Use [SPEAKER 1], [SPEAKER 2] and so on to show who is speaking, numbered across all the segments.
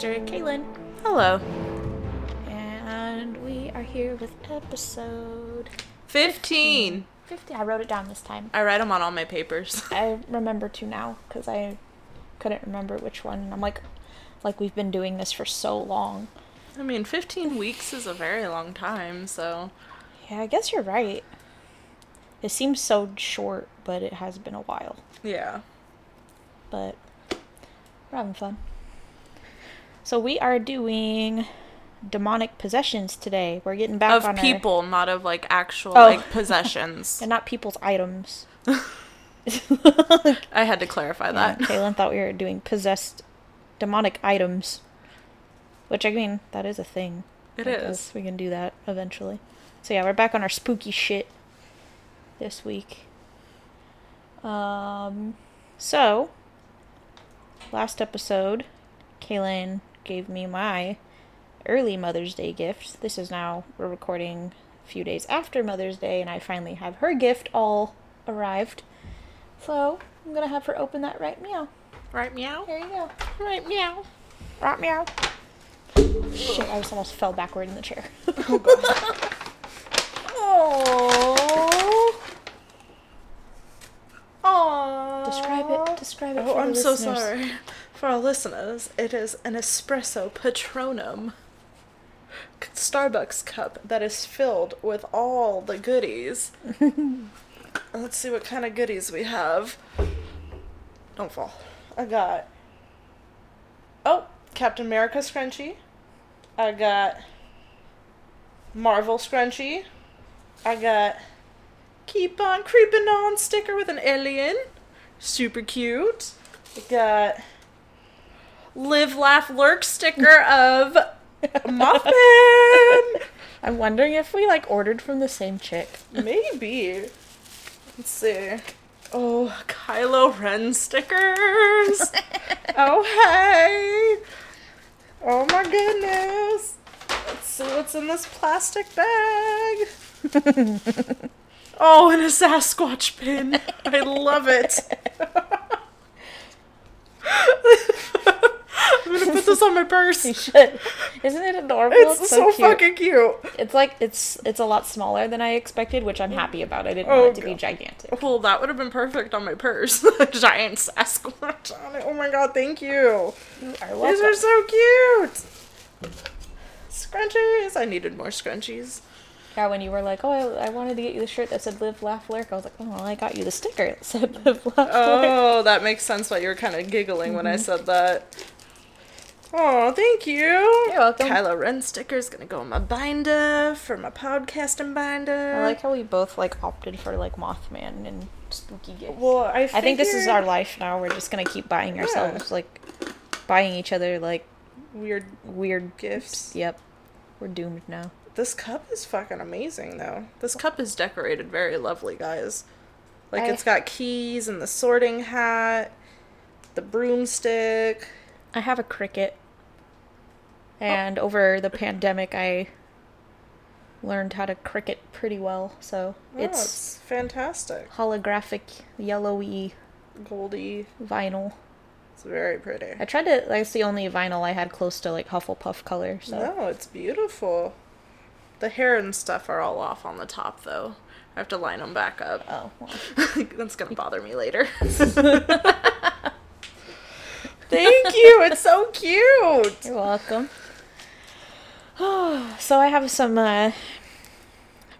[SPEAKER 1] sister Kaylynn,
[SPEAKER 2] Hello.
[SPEAKER 1] and we are here with episode
[SPEAKER 2] 15.
[SPEAKER 1] 15. I wrote it down this time.
[SPEAKER 2] I write them on all my papers.
[SPEAKER 1] I remember to now because I couldn't remember which one. I'm like, like we've been doing this for so long.
[SPEAKER 2] I mean, 15 weeks is a very long time, so.
[SPEAKER 1] Yeah, I guess you're right. It seems so short, but it has been a while.
[SPEAKER 2] Yeah.
[SPEAKER 1] but we're having fun. So we are doing demonic possessions today. We're getting back
[SPEAKER 2] Of
[SPEAKER 1] on our,
[SPEAKER 2] people, not of like actual
[SPEAKER 1] Oh.
[SPEAKER 2] like possessions.
[SPEAKER 1] and not people's items.
[SPEAKER 2] I had to clarify
[SPEAKER 1] Yeah,
[SPEAKER 2] that.
[SPEAKER 1] Kaylynn thought we were doing possessed demonic items, which I mean that is a thing.
[SPEAKER 2] It is.
[SPEAKER 1] We can do that eventually. So yeah, we're back on our spooky shit this week. Um, so last episode, Kaylynn gave me my early Mother's Day gift. This is now we're recording a few days after Mother's Day, and I finally have her gift all arrived. So I'm gonna have her open that right meow.
[SPEAKER 2] Right, meow?
[SPEAKER 1] Here you go.
[SPEAKER 2] Right, meow.
[SPEAKER 1] Right meow. Shit, I just almost fell backward in the chair.
[SPEAKER 2] Oh. Oh.
[SPEAKER 1] Describe it. Describe it.
[SPEAKER 2] Oh,
[SPEAKER 1] for the
[SPEAKER 2] I'm so
[SPEAKER 1] listeners.
[SPEAKER 2] sorry. For our listeners, it is an espresso patronum Starbucks cup that is filled with all the goodies. Let's see what kind of goodies we have. Don't fall. I got. Oh, Captain America scrunchie. I got Marvel scrunchie. I got Keep on Creeping On sticker with an alien. Super cute. I got Live Laugh Lurk sticker of Mothman.
[SPEAKER 1] I'm wondering if we like ordered from the same chick.
[SPEAKER 2] Maybe. Let's see. Oh, Kylo Ren stickers. oh, hey. Oh my goodness. Let's see what's in this plastic bag. oh, and a Sasquatch pin. I love it. I'm gonna put this on my purse.
[SPEAKER 1] You should. Isn't it adorable?
[SPEAKER 2] It's so,
[SPEAKER 1] cute.
[SPEAKER 2] fucking cute.
[SPEAKER 1] It's like it's it's a lot smaller than I expected, which I'm happy about. I didn't
[SPEAKER 2] Oh,
[SPEAKER 1] want it to be gigantic.
[SPEAKER 2] Well, that would have been perfect on my purse. Giant Sasquatch on it. Oh my god, thank you.
[SPEAKER 1] You are
[SPEAKER 2] These are so cute. Scrunchies. I needed more scrunchies.
[SPEAKER 1] Yeah, when you were like, "Oh, I, I wanted to get you the shirt that said Live, Laugh, Lurk," I was like, "Oh, well, I got you the sticker that said Live, Laugh, Lurk."
[SPEAKER 2] Oh, that makes sense why you were kind of giggling when I mm-hmm. said that. Oh, thank you.
[SPEAKER 1] You're welcome.
[SPEAKER 2] Kylo Ren sticker's gonna go in my binder for my podcasting binder.
[SPEAKER 1] I like how we both like opted for like Mothman and spooky gifts.
[SPEAKER 2] Well, I,
[SPEAKER 1] I think this is our life now. We're just gonna keep buying ourselves like buying each other like
[SPEAKER 2] weird
[SPEAKER 1] weird
[SPEAKER 2] gifts.
[SPEAKER 1] Yep, we're doomed now.
[SPEAKER 2] This cup is fucking amazing, though. This cup is decorated very lovely, guys. Like,
[SPEAKER 1] I-
[SPEAKER 2] it's got keys and the sorting hat, the broomstick.
[SPEAKER 1] I have a Cricut. And over the pandemic, I learned how to Cricut pretty well. So
[SPEAKER 2] Oh,
[SPEAKER 1] it's
[SPEAKER 2] it's fantastic.
[SPEAKER 1] holographic, yellowy
[SPEAKER 2] goldy
[SPEAKER 1] vinyl.
[SPEAKER 2] It's very pretty.
[SPEAKER 1] I tried to. That's the only vinyl I had close to like Hufflepuff color. So
[SPEAKER 2] No, it's beautiful. The hair and stuff are all off on the top, though. I have to line them back up.
[SPEAKER 1] oh, well.
[SPEAKER 2] That's gonna bother me later. Thank you. It's so cute.
[SPEAKER 1] you're welcome. so I have some. uh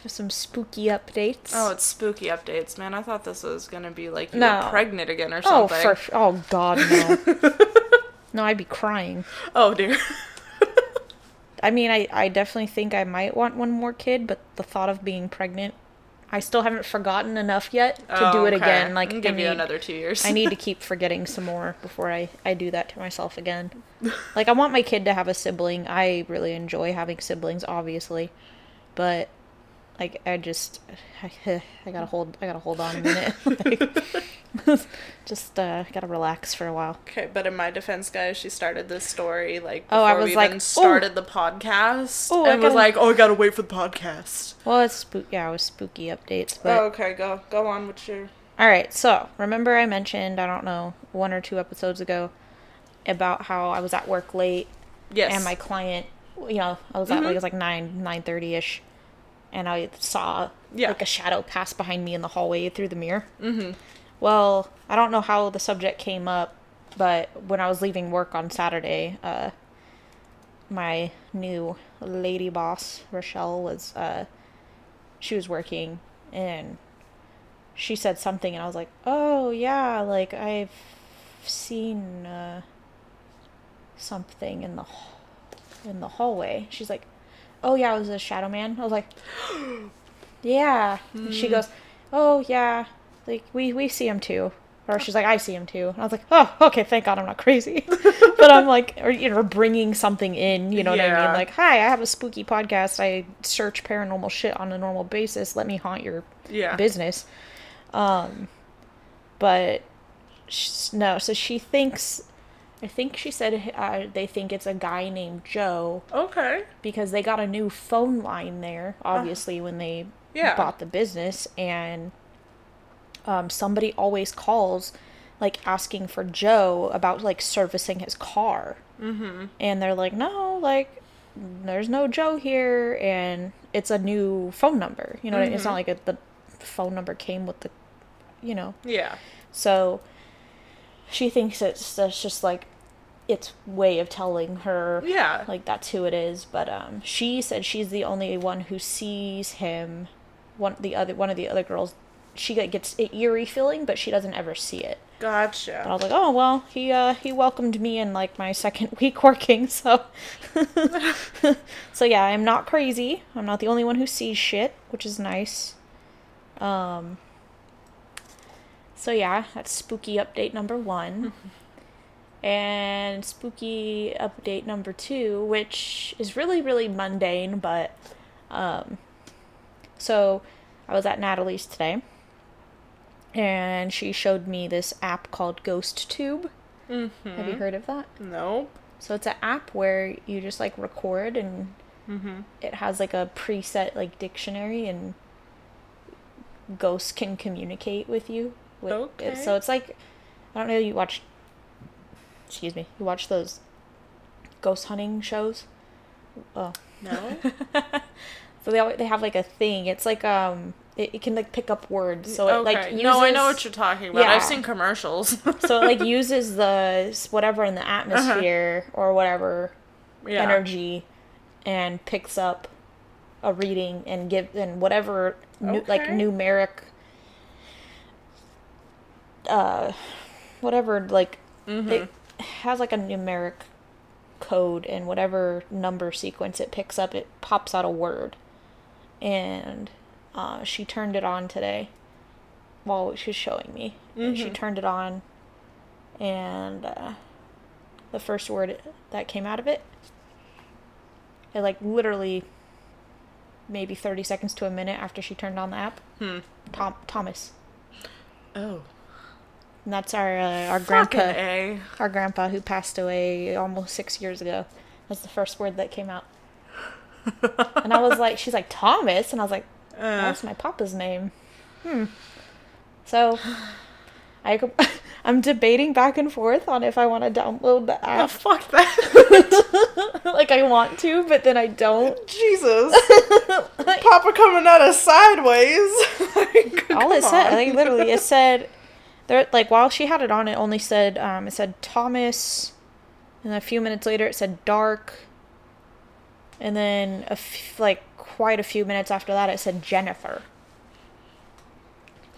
[SPEAKER 1] have some spooky updates.
[SPEAKER 2] Oh, it's spooky updates, man. I thought this was gonna be like you
[SPEAKER 1] No.
[SPEAKER 2] were pregnant again or
[SPEAKER 1] oh,
[SPEAKER 2] something.
[SPEAKER 1] for f- oh God, no. no, I'd be crying.
[SPEAKER 2] Oh dear.
[SPEAKER 1] I mean, I, I definitely think I might want one more kid, but the thought of being pregnant, I still haven't forgotten enough yet to do
[SPEAKER 2] Oh,
[SPEAKER 1] it
[SPEAKER 2] okay.
[SPEAKER 1] again. Like, I
[SPEAKER 2] give you
[SPEAKER 1] need-
[SPEAKER 2] another two years.
[SPEAKER 1] I need to keep forgetting some more before I, I do that to myself again. Like, I want my kid to have a sibling. I really enjoy having siblings, obviously, but like, I just, I, I gotta hold, I gotta hold on a minute. like, Just uh, gotta relax for a while.
[SPEAKER 2] Okay, but in my defense, guys, she started this story like
[SPEAKER 1] Oh,
[SPEAKER 2] before
[SPEAKER 1] I was
[SPEAKER 2] we
[SPEAKER 1] like,
[SPEAKER 2] even
[SPEAKER 1] "Ooh."
[SPEAKER 2] started the podcast,
[SPEAKER 1] Oh, I
[SPEAKER 2] was
[SPEAKER 1] gotta-
[SPEAKER 2] like, "Oh, I gotta wait for the podcast."
[SPEAKER 1] Well, it's spook. Yeah, it was spooky updates. But
[SPEAKER 2] Oh, okay, go go on with your.
[SPEAKER 1] all right. So remember, I mentioned I don't know one or two episodes ago about how I was at work late
[SPEAKER 2] Yes.
[SPEAKER 1] and my client, you know, I was at
[SPEAKER 2] Mhm.
[SPEAKER 1] like it was like nine nine thirty ish, and I saw
[SPEAKER 2] Yeah.
[SPEAKER 1] like a shadow pass behind me in the hallway through the mirror.
[SPEAKER 2] Mm-hmm.
[SPEAKER 1] Well, I don't know how the subject came up, but when I was leaving work on Saturday, uh, my new lady boss, Rochelle, was, uh, she was working and she said something and I was like, oh yeah, like I've seen, uh, something in the, in the hallway. She's like, oh yeah, it was a shadow man. I was like, yeah. And She goes, oh yeah, like we we see him too. Or she's like, I see him too. And I was like, oh, okay, thank God I'm not crazy. but I'm like, or you know, bringing something in, you know what I mean? Like, hi, I have a spooky podcast. I search paranormal shit on a normal basis. Let me haunt your
[SPEAKER 2] Yeah.
[SPEAKER 1] business. Um, but no, so she thinks, I think she said uh, they think it's a guy named Joe
[SPEAKER 2] Okay.
[SPEAKER 1] because they got a new phone line there, obviously, when they
[SPEAKER 2] Yeah.
[SPEAKER 1] bought the business, and um, somebody always calls, like asking for Joe about like servicing his car,
[SPEAKER 2] Mm-hmm.
[SPEAKER 1] and they're like, no, like there's no Joe here, and it's a new phone number. You know, I- it's not like a, the phone number came with the, you know,
[SPEAKER 2] Yeah.
[SPEAKER 1] so she thinks it's that's just like its way of telling her
[SPEAKER 2] Yeah.
[SPEAKER 1] like that's who it is but um she said she's the only one who sees him. One the other one of the other girls she gets an eerie feeling but she doesn't ever see it. And i was like oh well he uh he welcomed me in like my second week working so. So yeah i'm not crazy. I'm not the only one who sees shit which is nice. Um so yeah that's spooky update number one and spooky update number two, which is really, really mundane, but um so I was at Natalie's today and she showed me this app called Ghost Tube.
[SPEAKER 2] Mm-hmm.
[SPEAKER 1] Have you heard of that?
[SPEAKER 2] Nope.
[SPEAKER 1] So it's an app where you just like record and
[SPEAKER 2] Mm-hmm.
[SPEAKER 1] it has like a preset like dictionary and ghosts can communicate with you. With,
[SPEAKER 2] Okay.
[SPEAKER 1] So it's like I don't know. You watch. Excuse me. You watch those ghost hunting shows. Oh.
[SPEAKER 2] No.
[SPEAKER 1] So they always, they have like a thing. It's like um it, it can like pick up words. So it
[SPEAKER 2] okay.
[SPEAKER 1] like uses,
[SPEAKER 2] no, I know what you're talking about.
[SPEAKER 1] Yeah.
[SPEAKER 2] I've seen commercials.
[SPEAKER 1] so it like uses the whatever in the atmosphere or whatever
[SPEAKER 2] Uh-huh. yeah.
[SPEAKER 1] energy and picks up a reading and give and whatever nu- like numeric uh whatever like
[SPEAKER 2] Mhm.
[SPEAKER 1] it has like a numeric code and whatever number sequence it picks up it pops out a word. And uh, she turned it on today while she was showing me. And she turned it on and uh, the first word that came out of it it like literally maybe 30 seconds to a minute after she turned on the app.
[SPEAKER 2] Hmm.
[SPEAKER 1] Tom- thomas.
[SPEAKER 2] Oh.
[SPEAKER 1] And that's our uh, our grandpa our grandpa who passed away almost six years ago. That's the first word that came out. and I was like, she's like, Thomas? And I was like,
[SPEAKER 2] Uh,
[SPEAKER 1] that's my papa's name. Hmm. So I I'm debating back and forth on if I want to download the
[SPEAKER 2] oh,
[SPEAKER 1] app.
[SPEAKER 2] fuck that.
[SPEAKER 1] like, I want to, but then I don't.
[SPEAKER 2] Jesus. Papa coming at us sideways. Like,
[SPEAKER 1] All it
[SPEAKER 2] come
[SPEAKER 1] said, like, literally, it said, there, like, while she had it on, it only said, um, it said Thomas, and a few minutes later it said dark, and then, a f- like, quite a few minutes after that it said Jennifer.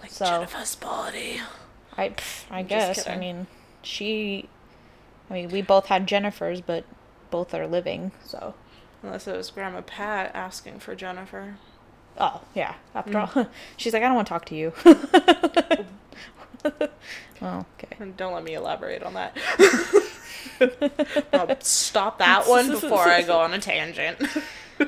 [SPEAKER 2] Like
[SPEAKER 1] so-
[SPEAKER 2] Jennifer's body.
[SPEAKER 1] I, pff, I
[SPEAKER 2] I'm
[SPEAKER 1] guess, I mean, she, I mean, we both had Jennifers, but both are living, so.
[SPEAKER 2] Unless it was Grandma Pat asking for Jennifer.
[SPEAKER 1] Oh, yeah, after
[SPEAKER 2] Mm.
[SPEAKER 1] all. She's like, I don't want to talk to you. oh, okay.
[SPEAKER 2] Don't let me elaborate on that. I'll stop that one before I go on a tangent.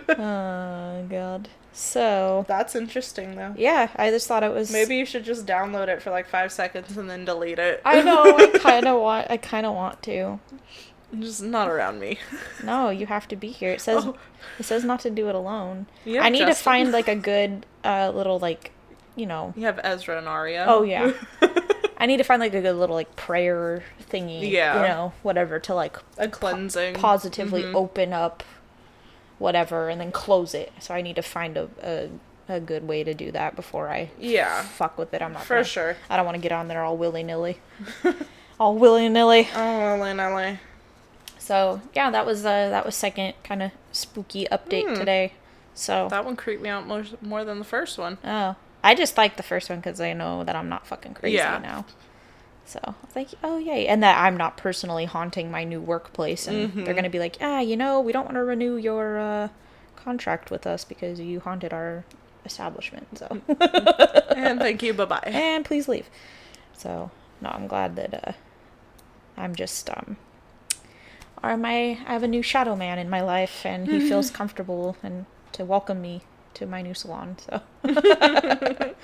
[SPEAKER 1] Oh god. So
[SPEAKER 2] That's interesting though.
[SPEAKER 1] yeah, I just thought it was
[SPEAKER 2] Maybe you should just download it for like five seconds and then delete it.
[SPEAKER 1] I know. I kind of want. I kind of want to.
[SPEAKER 2] just not around me.
[SPEAKER 1] No, you have to be here. It says
[SPEAKER 2] Oh.
[SPEAKER 1] it says not to do it alone.
[SPEAKER 2] Have
[SPEAKER 1] I need to find like a good uh little like you know.
[SPEAKER 2] You have Ezra and Arya.
[SPEAKER 1] Oh yeah. I need to find like a good little like prayer thingy.
[SPEAKER 2] Yeah.
[SPEAKER 1] You know, whatever to like
[SPEAKER 2] a cleansing.
[SPEAKER 1] positively
[SPEAKER 2] Mhm.
[SPEAKER 1] open up whatever and then close it. So I need to find a a, a good way to do that before I
[SPEAKER 2] Yeah,
[SPEAKER 1] fuck with it. I'm not
[SPEAKER 2] for
[SPEAKER 1] gonna,
[SPEAKER 2] sure.
[SPEAKER 1] I don't want to get on there all willy nilly. all willy nilly.
[SPEAKER 2] Oh, willy nilly.
[SPEAKER 1] So yeah, that was uh that was second kind of spooky update
[SPEAKER 2] Hmm.
[SPEAKER 1] today. So
[SPEAKER 2] That one creeped me out more, more than the first one.
[SPEAKER 1] oh, I just like the first one because I know that I'm not fucking crazy
[SPEAKER 2] Yeah.
[SPEAKER 1] now. So I was like, oh yay, and that I'm not personally haunting my new workplace, and
[SPEAKER 2] Mhm.
[SPEAKER 1] they're gonna be like, ah, you know, we don't want to renew your uh, contract with us because you haunted our establishment. So
[SPEAKER 2] and thank you, bye bye.
[SPEAKER 1] and please leave. So no, I'm glad that uh, I'm just um, are my I have a new shadow man in my life, and he feels comfortable and to welcome me to my new salon. So,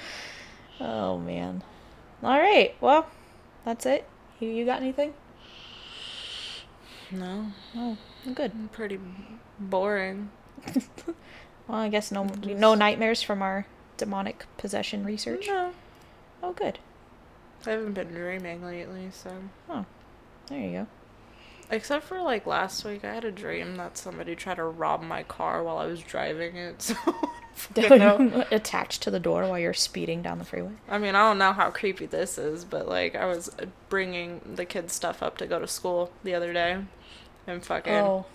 [SPEAKER 1] oh man, all right, well, that's it. You you got anything?
[SPEAKER 2] No,
[SPEAKER 1] Oh, good.
[SPEAKER 2] pretty boring.
[SPEAKER 1] Well, I guess no no nightmares from our demonic possession research.
[SPEAKER 2] No,
[SPEAKER 1] Oh, good.
[SPEAKER 2] I haven't been dreaming lately, so.
[SPEAKER 1] Oh, there you go.
[SPEAKER 2] Except for like last week, I had a dream that somebody tried to rob my car while I was driving it. So,
[SPEAKER 1] Attached to the door while you're speeding down the freeway.
[SPEAKER 2] I mean, I don't know how creepy this is, but like, I was bringing the kids' stuff up to go to school the other day, and fucking, oh,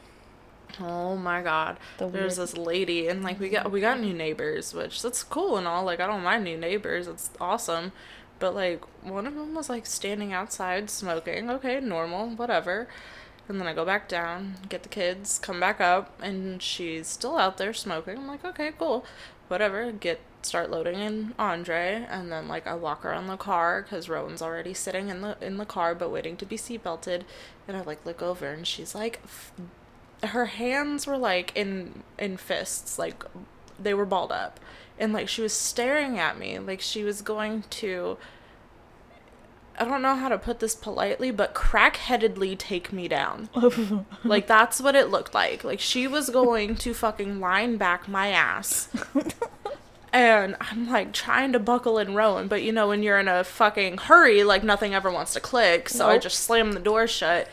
[SPEAKER 1] Oh,
[SPEAKER 2] my god,
[SPEAKER 1] the
[SPEAKER 2] there's
[SPEAKER 1] weird.
[SPEAKER 2] this lady, and like we got we got new neighbors, which that's cool and all. Like, I don't mind new neighbors, it's awesome. But like, one of them was like standing outside smoking. Okay, normal, whatever. And then I go back down, get the kids, come back up, and she's still out there smoking. I'm like, okay, cool, whatever. Get start loading in Andre, and then like I walk around the car because Rowan's already sitting in the in the car but waiting to be seatbelted, and I like look over and she's like, f- her hands were like in in fists, like they were balled up, and like she was staring at me like she was going to. I don't know how to put this politely, but crackheadedly take me down. Like that's what it looked like. Like she was going to fucking line back my ass. And I'm like trying to buckle in Rowan, but you know when you're in a fucking hurry, like nothing ever wants to click, so I just slam the door shut,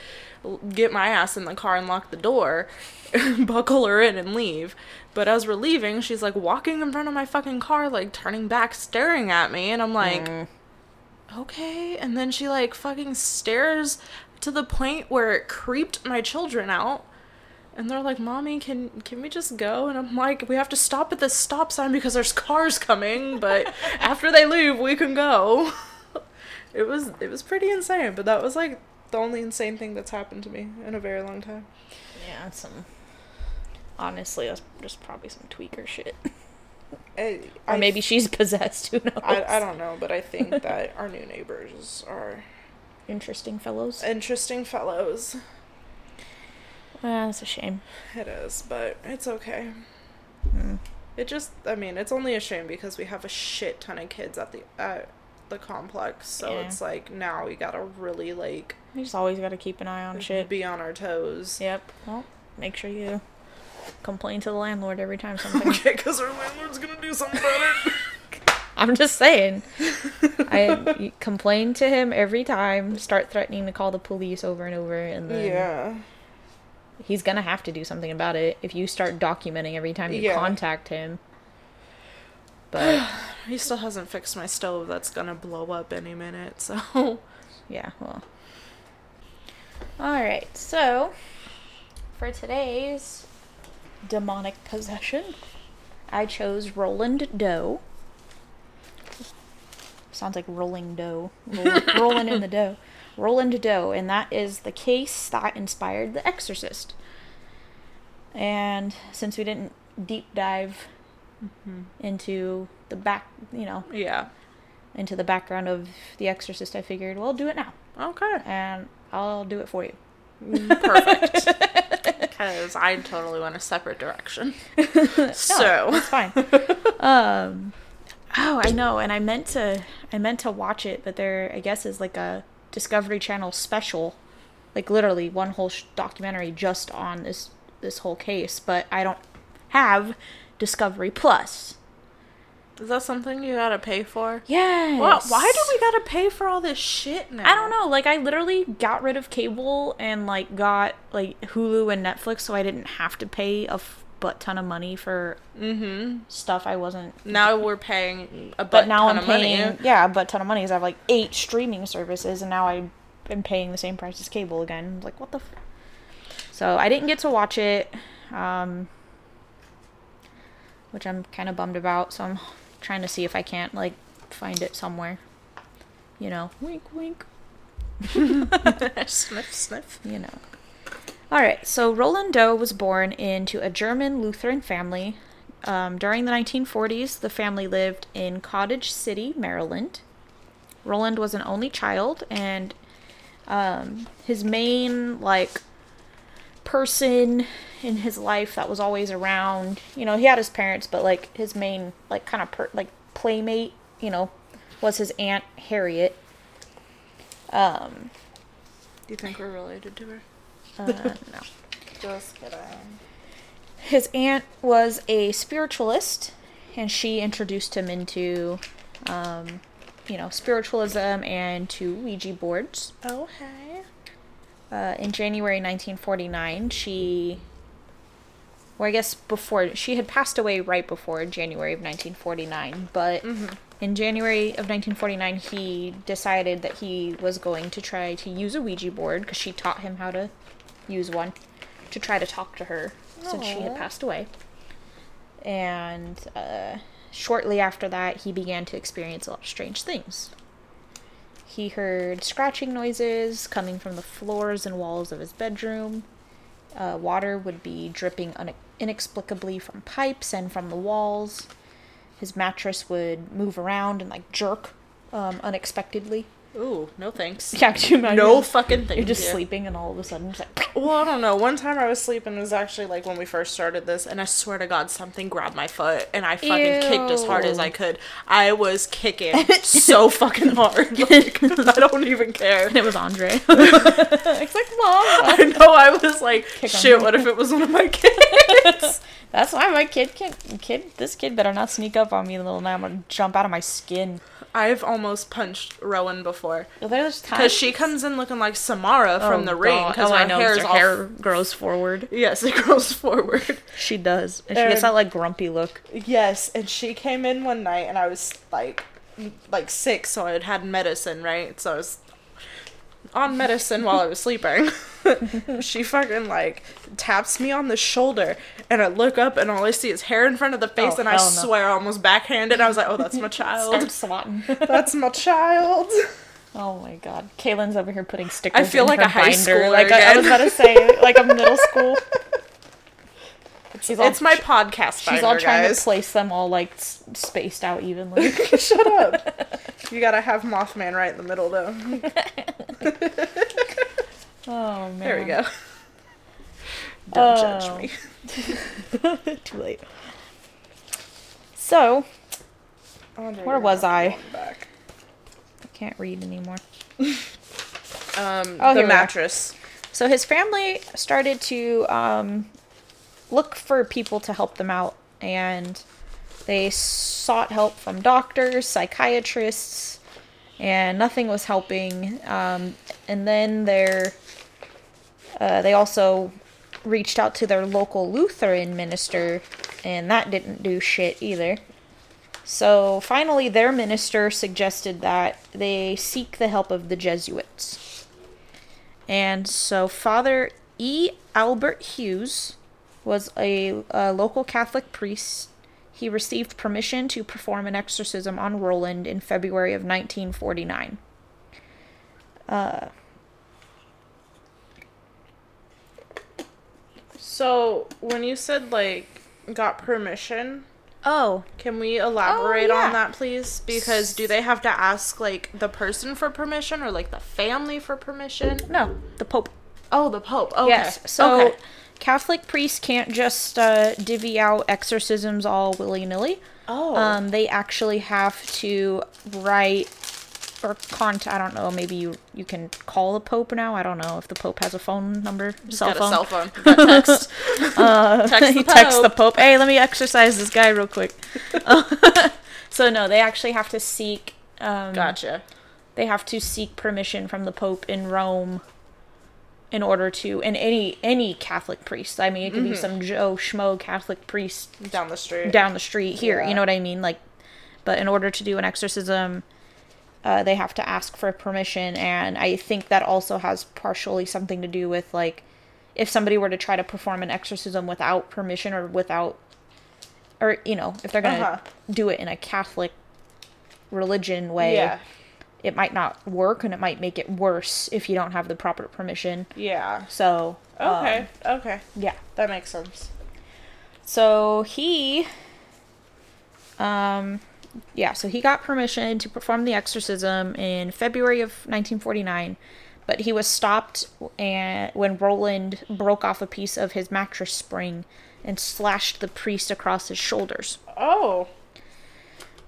[SPEAKER 2] get my ass in the car and lock the door, buckle her in and leave. But as we're leaving, she's like walking in front of my fucking car, like turning back, staring at me, and I'm like,
[SPEAKER 1] Mm.
[SPEAKER 2] Okay. And then she like fucking stares to the point where it creeped my children out. And they're like, "Mommy, can can we just go?" And I'm like, "We have to stop at this stop sign because there's cars coming, but after they leave, we can go." it was it was pretty insane, but that was like the only insane thing that's happened to me in a very long time.
[SPEAKER 1] Yeah, some. Honestly, that's just probably some tweaker shit.
[SPEAKER 2] I,
[SPEAKER 1] Or maybe she's possessed. Who knows?
[SPEAKER 2] I, I don't know, but I think that our new neighbors are
[SPEAKER 1] Interesting fellows.
[SPEAKER 2] interesting fellows.
[SPEAKER 1] Ah, that's a shame.
[SPEAKER 2] It is, but it's okay.
[SPEAKER 1] Mm.
[SPEAKER 2] It just, I mean, it's only a shame because we have a shit ton of kids at the at the complex, so
[SPEAKER 1] Yeah.
[SPEAKER 2] it's like now we gotta really like
[SPEAKER 1] You just always got to keep an eye on shit.
[SPEAKER 2] be on our toes.
[SPEAKER 1] Yep. Well, make sure you complain to the landlord every time something.
[SPEAKER 2] Okay, because our landlord's gonna do something about it.
[SPEAKER 1] I'm just saying. I complain to him every time. Start threatening to call the police over and over, and then
[SPEAKER 2] yeah.
[SPEAKER 1] he's gonna have to do something about it if you start documenting every time you
[SPEAKER 2] Yeah.
[SPEAKER 1] contact him. But
[SPEAKER 2] He still hasn't fixed my stove that's gonna blow up any minute, so.
[SPEAKER 1] yeah, well. All right, so for today's demonic possession, I chose Roland Doe. Sounds like rolling dough, Roll, rolling in the dough. Roland Doe, and that is the case that inspired The Exorcist. And since we didn't deep dive mm-hmm. into the back, you know,
[SPEAKER 2] Yeah.
[SPEAKER 1] into the background of The Exorcist, I figured, well, do it now,
[SPEAKER 2] Okay.
[SPEAKER 1] and I'll do it for you.
[SPEAKER 2] Mm, perfect. Because I totally went a separate direction.
[SPEAKER 1] No,
[SPEAKER 2] so
[SPEAKER 1] it's fine. um, oh, I know, and I meant to, I meant to watch it, but there, I guess, is like a Discovery Channel special, like literally one whole sh- documentary just on this this whole case. But I don't have Discovery Plus.
[SPEAKER 2] Is that something you gotta pay for?
[SPEAKER 1] Yes.
[SPEAKER 2] Well, why do we gotta pay for all this shit now?
[SPEAKER 1] I don't know. Like I literally got rid of cable and like got like Hulu and Netflix, so I didn't have to pay a f- butt ton of money for
[SPEAKER 2] Mm-hmm.
[SPEAKER 1] stuff I wasn't.
[SPEAKER 2] Now we're paying a butt
[SPEAKER 1] But now
[SPEAKER 2] ton
[SPEAKER 1] I'm
[SPEAKER 2] of money.
[SPEAKER 1] paying yeah a butt ton of money. 'cause I have like eight streaming services, and now I am paying the same price as cable again. I'm like what the. F-? So I didn't get to watch it, um, which I'm kind of bummed about. So I'm trying to see if I can't like find it somewhere. You know, wink, wink.
[SPEAKER 2] sniff, sniff.
[SPEAKER 1] you know. All right, so Roland Doe was born into a German Lutheran family. Um, during the 1940s, the family lived in Cottage City, Maryland. Roland was an only child, and um, his main like person in his life that was always around. You know, he had his parents, but like his main like kind of per- like playmate, you know, was his aunt Harriet. Um,
[SPEAKER 2] Do you think we're related to her?
[SPEAKER 1] uh, no.
[SPEAKER 2] Just kidding.
[SPEAKER 1] his aunt was a spiritualist and she introduced him into um, you know spiritualism and to ouija boards
[SPEAKER 2] Oh, hey.
[SPEAKER 1] Uh, in january 1949 she. Well, i guess before she had passed away right before january of 1949 but in january of 1949 he decided that he was going to try to use a ouija board because she taught him how to use one to try to talk to her since she had passed away. And uh, shortly after that he began to experience a lot of strange things he heard scratching noises coming from the floors and walls of his bedroom uh, water would be dripping une- inexplicably from pipes and from the walls his mattress would move around and like jerk um, unexpectedly
[SPEAKER 2] Ooh, no thanks.
[SPEAKER 1] yeah could you imagine?
[SPEAKER 2] No fucking thing.
[SPEAKER 1] you're just sleeping and all of a sudden it's like
[SPEAKER 2] Well, I don't know. One time I was sleeping, it was actually like when we first started this, and I swear to God, something grabbed my foot, and I fucking kicked as hard as I could. I was kicking so fucking hard. Like, I don't even care.
[SPEAKER 1] and it was Andre. it's like, mom.
[SPEAKER 2] I know. I was like,
[SPEAKER 1] Kick
[SPEAKER 2] shit. What if it was one of my kids?
[SPEAKER 1] That's why my kid can't. Kid, this kid better not sneak up on me, little. Now I'm gonna jump out of my skin.
[SPEAKER 2] I've almost punched Rowan before
[SPEAKER 1] There's times
[SPEAKER 2] because she comes in looking like Samara from
[SPEAKER 1] Oh,
[SPEAKER 2] the ring because
[SPEAKER 1] oh,
[SPEAKER 2] her
[SPEAKER 1] I know, 'cause
[SPEAKER 2] hair's
[SPEAKER 1] her
[SPEAKER 2] all
[SPEAKER 1] hair grows forward.
[SPEAKER 2] Yes, it grows forward.
[SPEAKER 1] She does, and she gets that like grumpy look.
[SPEAKER 2] Yes, and she came in one night and I was like like sick, so I had had medicine, right? So I was on medicine while I was sleeping. she fucking like taps me on the shoulder and I look up and all I see is hair in front of the face
[SPEAKER 1] Oh,
[SPEAKER 2] and I
[SPEAKER 1] no.
[SPEAKER 2] swear I almost backhanded. I was like, "Oh, that's my child.
[SPEAKER 1] Start swatting.
[SPEAKER 2] that's my child."
[SPEAKER 1] oh my god, Kaylynn's over here putting stickers.
[SPEAKER 2] I feel
[SPEAKER 1] in
[SPEAKER 2] like
[SPEAKER 1] her
[SPEAKER 2] a high
[SPEAKER 1] binder.
[SPEAKER 2] schooler
[SPEAKER 1] Like I, I was about to say, like a middle school. She's all,
[SPEAKER 2] It's my podcast
[SPEAKER 1] She's all trying
[SPEAKER 2] guys.
[SPEAKER 1] to place them all like s- spaced out evenly.
[SPEAKER 2] Shut up. You gotta have Mothman right in the middle, though.
[SPEAKER 1] oh man.
[SPEAKER 2] There we go. Don't judge
[SPEAKER 1] Oh.
[SPEAKER 2] me.
[SPEAKER 1] Too late. So, Where was I?
[SPEAKER 2] Back.
[SPEAKER 1] I can't read anymore.
[SPEAKER 2] Um,
[SPEAKER 1] Oh,
[SPEAKER 2] the
[SPEAKER 1] here we are.
[SPEAKER 2] mattress.
[SPEAKER 1] So his family started to um, look for people to help them out, and they sought help from doctors, psychiatrists, and nothing was helping. Um, and then their, uh, they also reached out to their local Lutheran minister, and that didn't do shit either. So finally, their minister suggested that they seek the help of the Jesuits. And so Father E. Albert Hughes was a, a local Catholic priest. He received permission to perform an exorcism on Roland in February of 1949.
[SPEAKER 2] Uh, so when you said like got permission,
[SPEAKER 1] Oh,
[SPEAKER 2] can we elaborate oh,
[SPEAKER 1] yeah.
[SPEAKER 2] on that, please? Because do they have to ask like the person for permission or like the family for permission?
[SPEAKER 1] no, the Pope.
[SPEAKER 2] Oh, the Pope. Okay.
[SPEAKER 1] Yes. So
[SPEAKER 2] Okay.
[SPEAKER 1] Catholic priests can't just uh, divvy out exorcisms all willy nilly.
[SPEAKER 2] Oh.
[SPEAKER 1] Um, they actually have to write or contact. I don't know. Maybe you you can call the Pope now. I don't know if the Pope has a phone number, cell
[SPEAKER 2] got
[SPEAKER 1] phone.
[SPEAKER 2] a cell phone. Text.
[SPEAKER 1] Uh,
[SPEAKER 2] Text
[SPEAKER 1] he
[SPEAKER 2] the
[SPEAKER 1] texts the
[SPEAKER 2] Pope.
[SPEAKER 1] Hey, let me exercise this guy real quick. so no, they actually have to seek. Um,
[SPEAKER 2] Gotcha.
[SPEAKER 1] They have to seek permission from the Pope in Rome in order to, and any any Catholic priest. I mean, it could be some Joe Schmo Catholic priest
[SPEAKER 2] Down the street.
[SPEAKER 1] down the street here.
[SPEAKER 2] Yeah.
[SPEAKER 1] You know what I mean? Like, but in order to do an exorcism, uh, they have to ask for permission, and I think that also has partially something to do with like if somebody were to try to perform an exorcism without permission or without, or you know, if they're gonna
[SPEAKER 2] Uh-huh.
[SPEAKER 1] do it in a Catholic religion way,
[SPEAKER 2] Yeah.
[SPEAKER 1] It might not work, and it might make it worse if you don't have the proper permission.
[SPEAKER 2] Yeah.
[SPEAKER 1] So um,
[SPEAKER 2] Okay. okay.
[SPEAKER 1] yeah.
[SPEAKER 2] That makes sense.
[SPEAKER 1] So he, um, yeah, so he got permission to perform the exorcism in February of 1949, but he was stopped and when Roland broke off a piece of his mattress spring and slashed the priest across his shoulders.
[SPEAKER 2] Oh.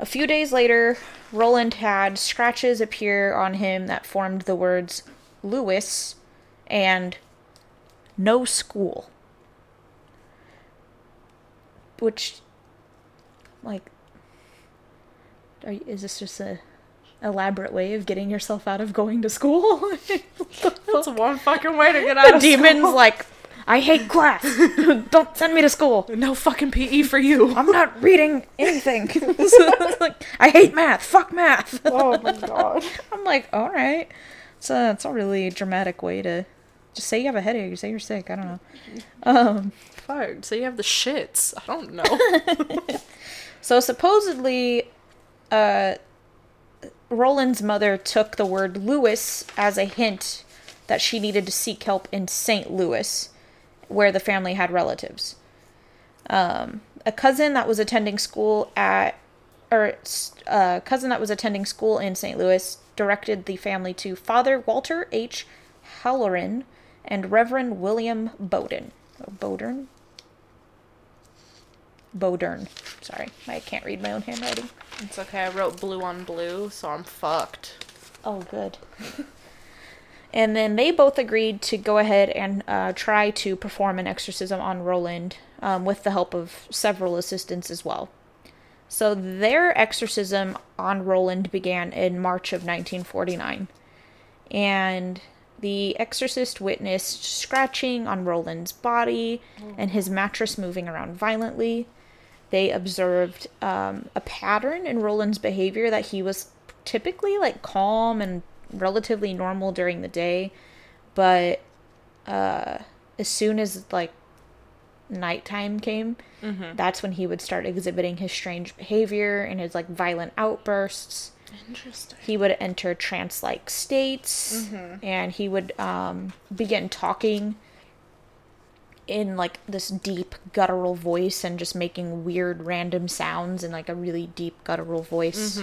[SPEAKER 1] A few days later, Roland had scratches appear on him that formed the words Lewis and no school. Which, like, are, is this just a elaborate way of getting yourself out of going to school?
[SPEAKER 2] That's one fucking way to get out
[SPEAKER 1] the
[SPEAKER 2] of
[SPEAKER 1] demon's
[SPEAKER 2] school.
[SPEAKER 1] like, I hate class. Don't send me to school.
[SPEAKER 2] No fucking PE for you.
[SPEAKER 1] I'm not reading anything. like, I hate math. Fuck math.
[SPEAKER 2] oh my god.
[SPEAKER 1] I'm like, all right. So it's a really dramatic way to just say you have a headache. You say you're sick. I don't know. Um,
[SPEAKER 2] Fuck. So you have the shits. I don't know.
[SPEAKER 1] so supposedly, uh, Roland's mother took the word Lewis as a hint that she needed to seek help in St. Louis, where the family had relatives. Um, a cousin that was attending school at, or a cousin that was attending school in St. Louis directed the family to Father Walter H. Halloran and Reverend William Bowden. Bowdern? Bowdern. Sorry, I can't read my own handwriting.
[SPEAKER 2] it's okay. I wrote blue on blue, so I'm fucked.
[SPEAKER 1] Oh, good. and then they both agreed to go ahead and uh, try to perform an exorcism on Roland um, with the help of several assistants as well. So their exorcism on Roland began in March of 1949. And the exorcist witnessed scratching on Roland's body and his mattress moving around violently. They observed um, a pattern in Roland's behavior that he was typically like calm and relatively normal during the day, but uh, as soon as like nighttime came, that's when he would start exhibiting his strange behavior and his like violent outbursts
[SPEAKER 2] Interesting.
[SPEAKER 1] he would enter trance like states and he would um, begin talking in like this deep guttural voice and just making weird random sounds in like a really deep guttural voice.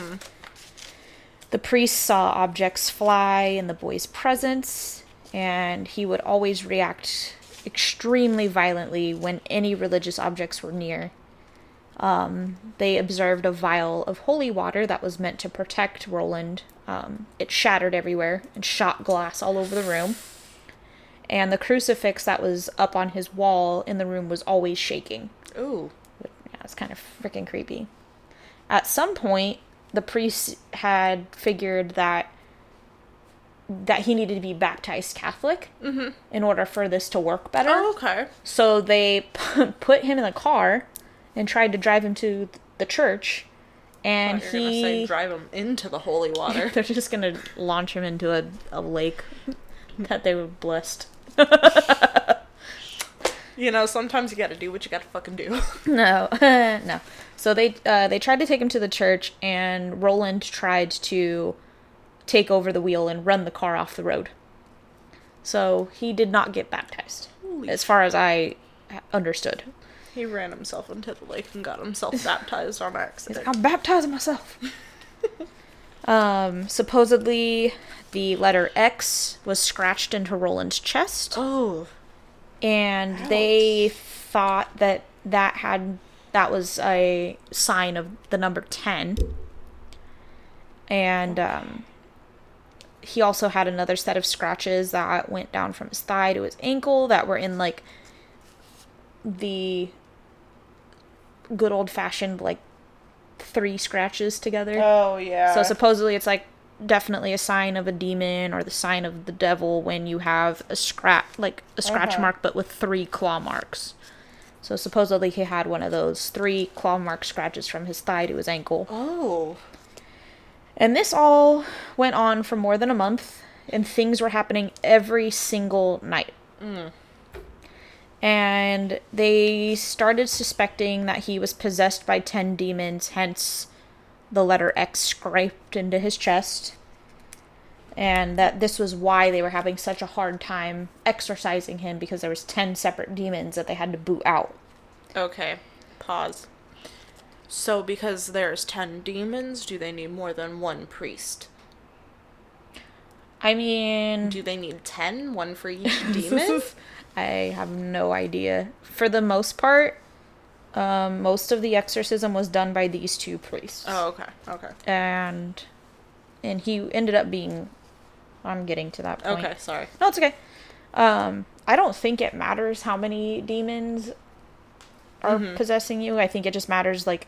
[SPEAKER 1] The priest saw objects fly in the boy's presence and he would always react extremely violently when any religious objects were near. Um, they observed a vial of holy water that was meant to protect Roland. Um, it shattered everywhere and shot glass all over the room. And the crucifix that was up on his wall in the room was always shaking.
[SPEAKER 2] Ooh.
[SPEAKER 1] Yeah, it's kind of freaking creepy. At some point, the priest had figured that that he needed to be baptized Catholic mm-hmm. in order for this to work better.
[SPEAKER 2] Oh, okay.
[SPEAKER 1] So they put him in the car and tried to drive him to the church, and
[SPEAKER 2] You're say
[SPEAKER 1] he
[SPEAKER 2] drive him into the holy water.
[SPEAKER 1] they're just gonna launch him into a, a lake that they were blessed.
[SPEAKER 2] you know, sometimes you gotta do what you gotta fucking do.
[SPEAKER 1] No, no. So they uh, they tried to take him to the church, and Roland tried to take over the wheel and run the car off the road. So he did not get baptized,
[SPEAKER 2] Holy
[SPEAKER 1] as far as I understood.
[SPEAKER 2] he ran himself into the lake and got himself baptized on
[SPEAKER 1] He's
[SPEAKER 2] accident.
[SPEAKER 1] like, I'm baptizing myself. um, supposedly, the letter X was scratched into Roland's chest.
[SPEAKER 2] Oh.
[SPEAKER 1] and they thought that that had that was a sign of the number 10 and um, he also had another set of scratches that went down from his thigh to his ankle that were in like the good old fashioned like three scratches together
[SPEAKER 2] Oh yeah.
[SPEAKER 1] so supposedly it's like definitely a sign of a demon or the sign of the devil when you have a scratch like a scratch
[SPEAKER 2] Uh-huh.
[SPEAKER 1] mark but with three claw marks. So supposedly he had one of those three claw mark scratches from his thigh to his ankle.
[SPEAKER 2] oh.
[SPEAKER 1] And this all went on for more than a month and things were happening every single night. Mm. And they started suspecting that he was possessed by 10 demons, hence the letter X scraped into his chest. And that this was why they were having such a hard time exorcising him because there was 10 separate demons that they had to boot out.
[SPEAKER 2] Okay. Pause. So because there's ten demons, do they need more than one priest?
[SPEAKER 1] I mean,
[SPEAKER 2] Do they need ten? One for each demon?
[SPEAKER 1] I have no idea. For the most part, um, most of the exorcism was done by these two priests.
[SPEAKER 2] oh, okay. Okay.
[SPEAKER 1] And and he ended up being I'm getting to that point.
[SPEAKER 2] Okay, sorry.
[SPEAKER 1] No, it's okay. Um, I don't think it matters how many demons are
[SPEAKER 2] Mhm.
[SPEAKER 1] possessing you. I think it just matters like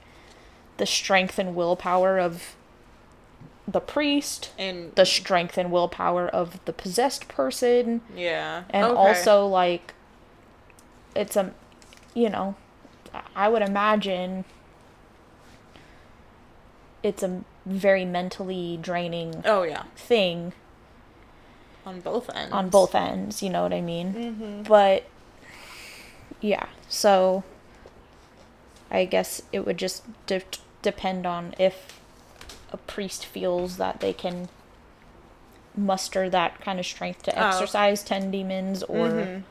[SPEAKER 1] the strength and willpower of the priest,
[SPEAKER 2] And
[SPEAKER 1] the strength and willpower of the possessed person,
[SPEAKER 2] yeah.
[SPEAKER 1] and
[SPEAKER 2] okay.
[SPEAKER 1] also like it's a you know i would imagine it's a very mentally draining
[SPEAKER 2] Oh yeah.
[SPEAKER 1] thing
[SPEAKER 2] On both ends.
[SPEAKER 1] on both ends you know what i mean
[SPEAKER 2] Mm-hmm.
[SPEAKER 1] but yeah so i guess it would just de- depend on if a priest feels that they can muster that kind of strength to
[SPEAKER 2] Oh.
[SPEAKER 1] 10 demons or
[SPEAKER 2] Mhm.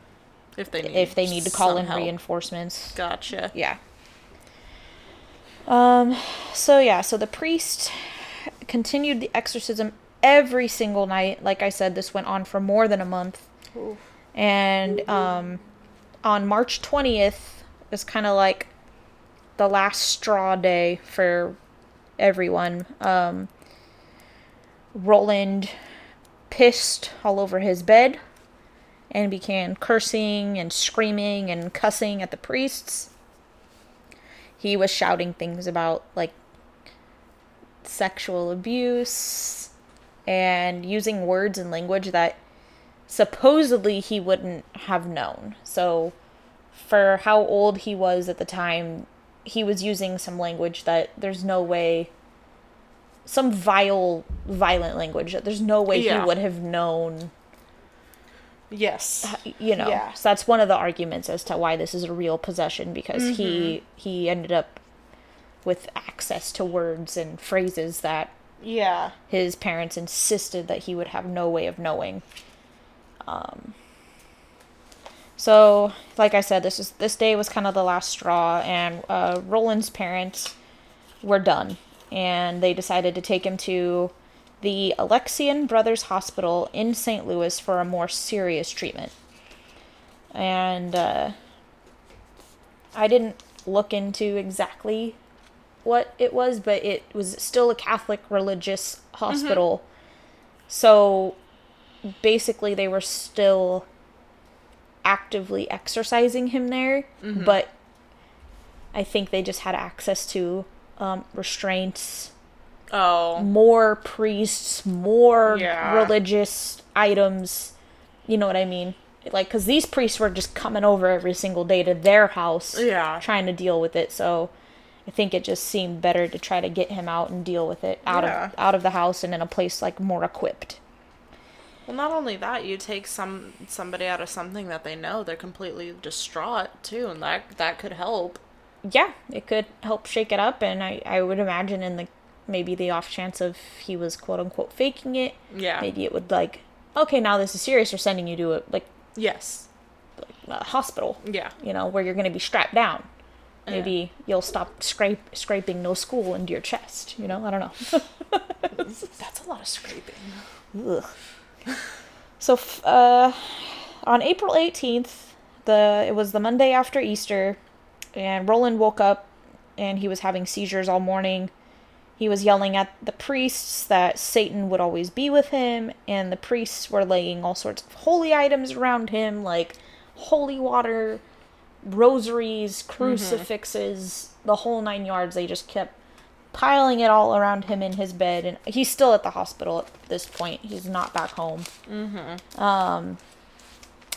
[SPEAKER 2] If they need
[SPEAKER 1] if they need to call in
[SPEAKER 2] help.
[SPEAKER 1] reinforcements.
[SPEAKER 2] Gotcha.
[SPEAKER 1] Yeah. Um so yeah, so the priest continued the exorcism every single night. Like I said, this went on for more than a month.
[SPEAKER 2] Oof.
[SPEAKER 1] And um on March 20th is kind of like the last straw day for everyone. Um Roland pissed all over his bed and began cursing and screaming and cussing at the priests. He was shouting things about like sexual abuse and using words and language that supposedly he wouldn't have known. So, for how old he was at the time, he was using some language that there's no way some vile violent language that there's no way
[SPEAKER 2] Yeah.
[SPEAKER 1] he would have known
[SPEAKER 2] Yes.
[SPEAKER 1] you know
[SPEAKER 2] Yeah.
[SPEAKER 1] so that's one of the arguments as to why this is a real possession because he mm-hmm. he ended up with access to words and phrases that
[SPEAKER 2] Yeah.
[SPEAKER 1] his parents insisted that he would have no way of knowing um so like i said this is this day was kind of the last straw and uh roland's parents were done and they decided to take him to the alexian brothers hospital in st louis for a more serious treatment and uh i didn't look into exactly what it was, but it was still a Catholic religious hospital. So basically, they were still actively exercising him there, but I think they just had access to um, restraints,
[SPEAKER 2] Oh.
[SPEAKER 1] more priests, more
[SPEAKER 2] Yeah.
[SPEAKER 1] religious items. You know what I mean? Like, because these priests were just coming over every single day to their house
[SPEAKER 2] Yeah.
[SPEAKER 1] trying to deal with it. So I think it just seemed better to try to get him out and deal with it out
[SPEAKER 2] Yeah.
[SPEAKER 1] of out of the house and in a place like more equipped.
[SPEAKER 2] Well, not only that, you take some somebody out of something that they know they're completely distraught too, and that that could help.
[SPEAKER 1] Yeah, it could help shake it up, and I I would imagine in the maybe the off chance of he was quote unquote faking it,
[SPEAKER 2] Yeah.
[SPEAKER 1] maybe it would like okay now this is serious. We're sending you to a like
[SPEAKER 2] Yes.
[SPEAKER 1] a hospital,
[SPEAKER 2] Yeah.
[SPEAKER 1] you know, where you're going to be strapped down.
[SPEAKER 2] Yeah.
[SPEAKER 1] Maybe you'll stop scrape scraping no school into your chest. You know, I don't know.
[SPEAKER 2] That's a lot of scraping.
[SPEAKER 1] Ugh. So, uh, on April 18th, the it was the Monday after Easter, and Roland woke up, and he was having seizures all morning. He was yelling at the priests that Satan would always be with him, and the priests were laying all sorts of holy items around him, like holy water, rosaries, crucifixes, the whole nine yards. They just kept piling it all around him in his bed, and he's still at the hospital at this point. He's not back home. Mm-hmm. Um,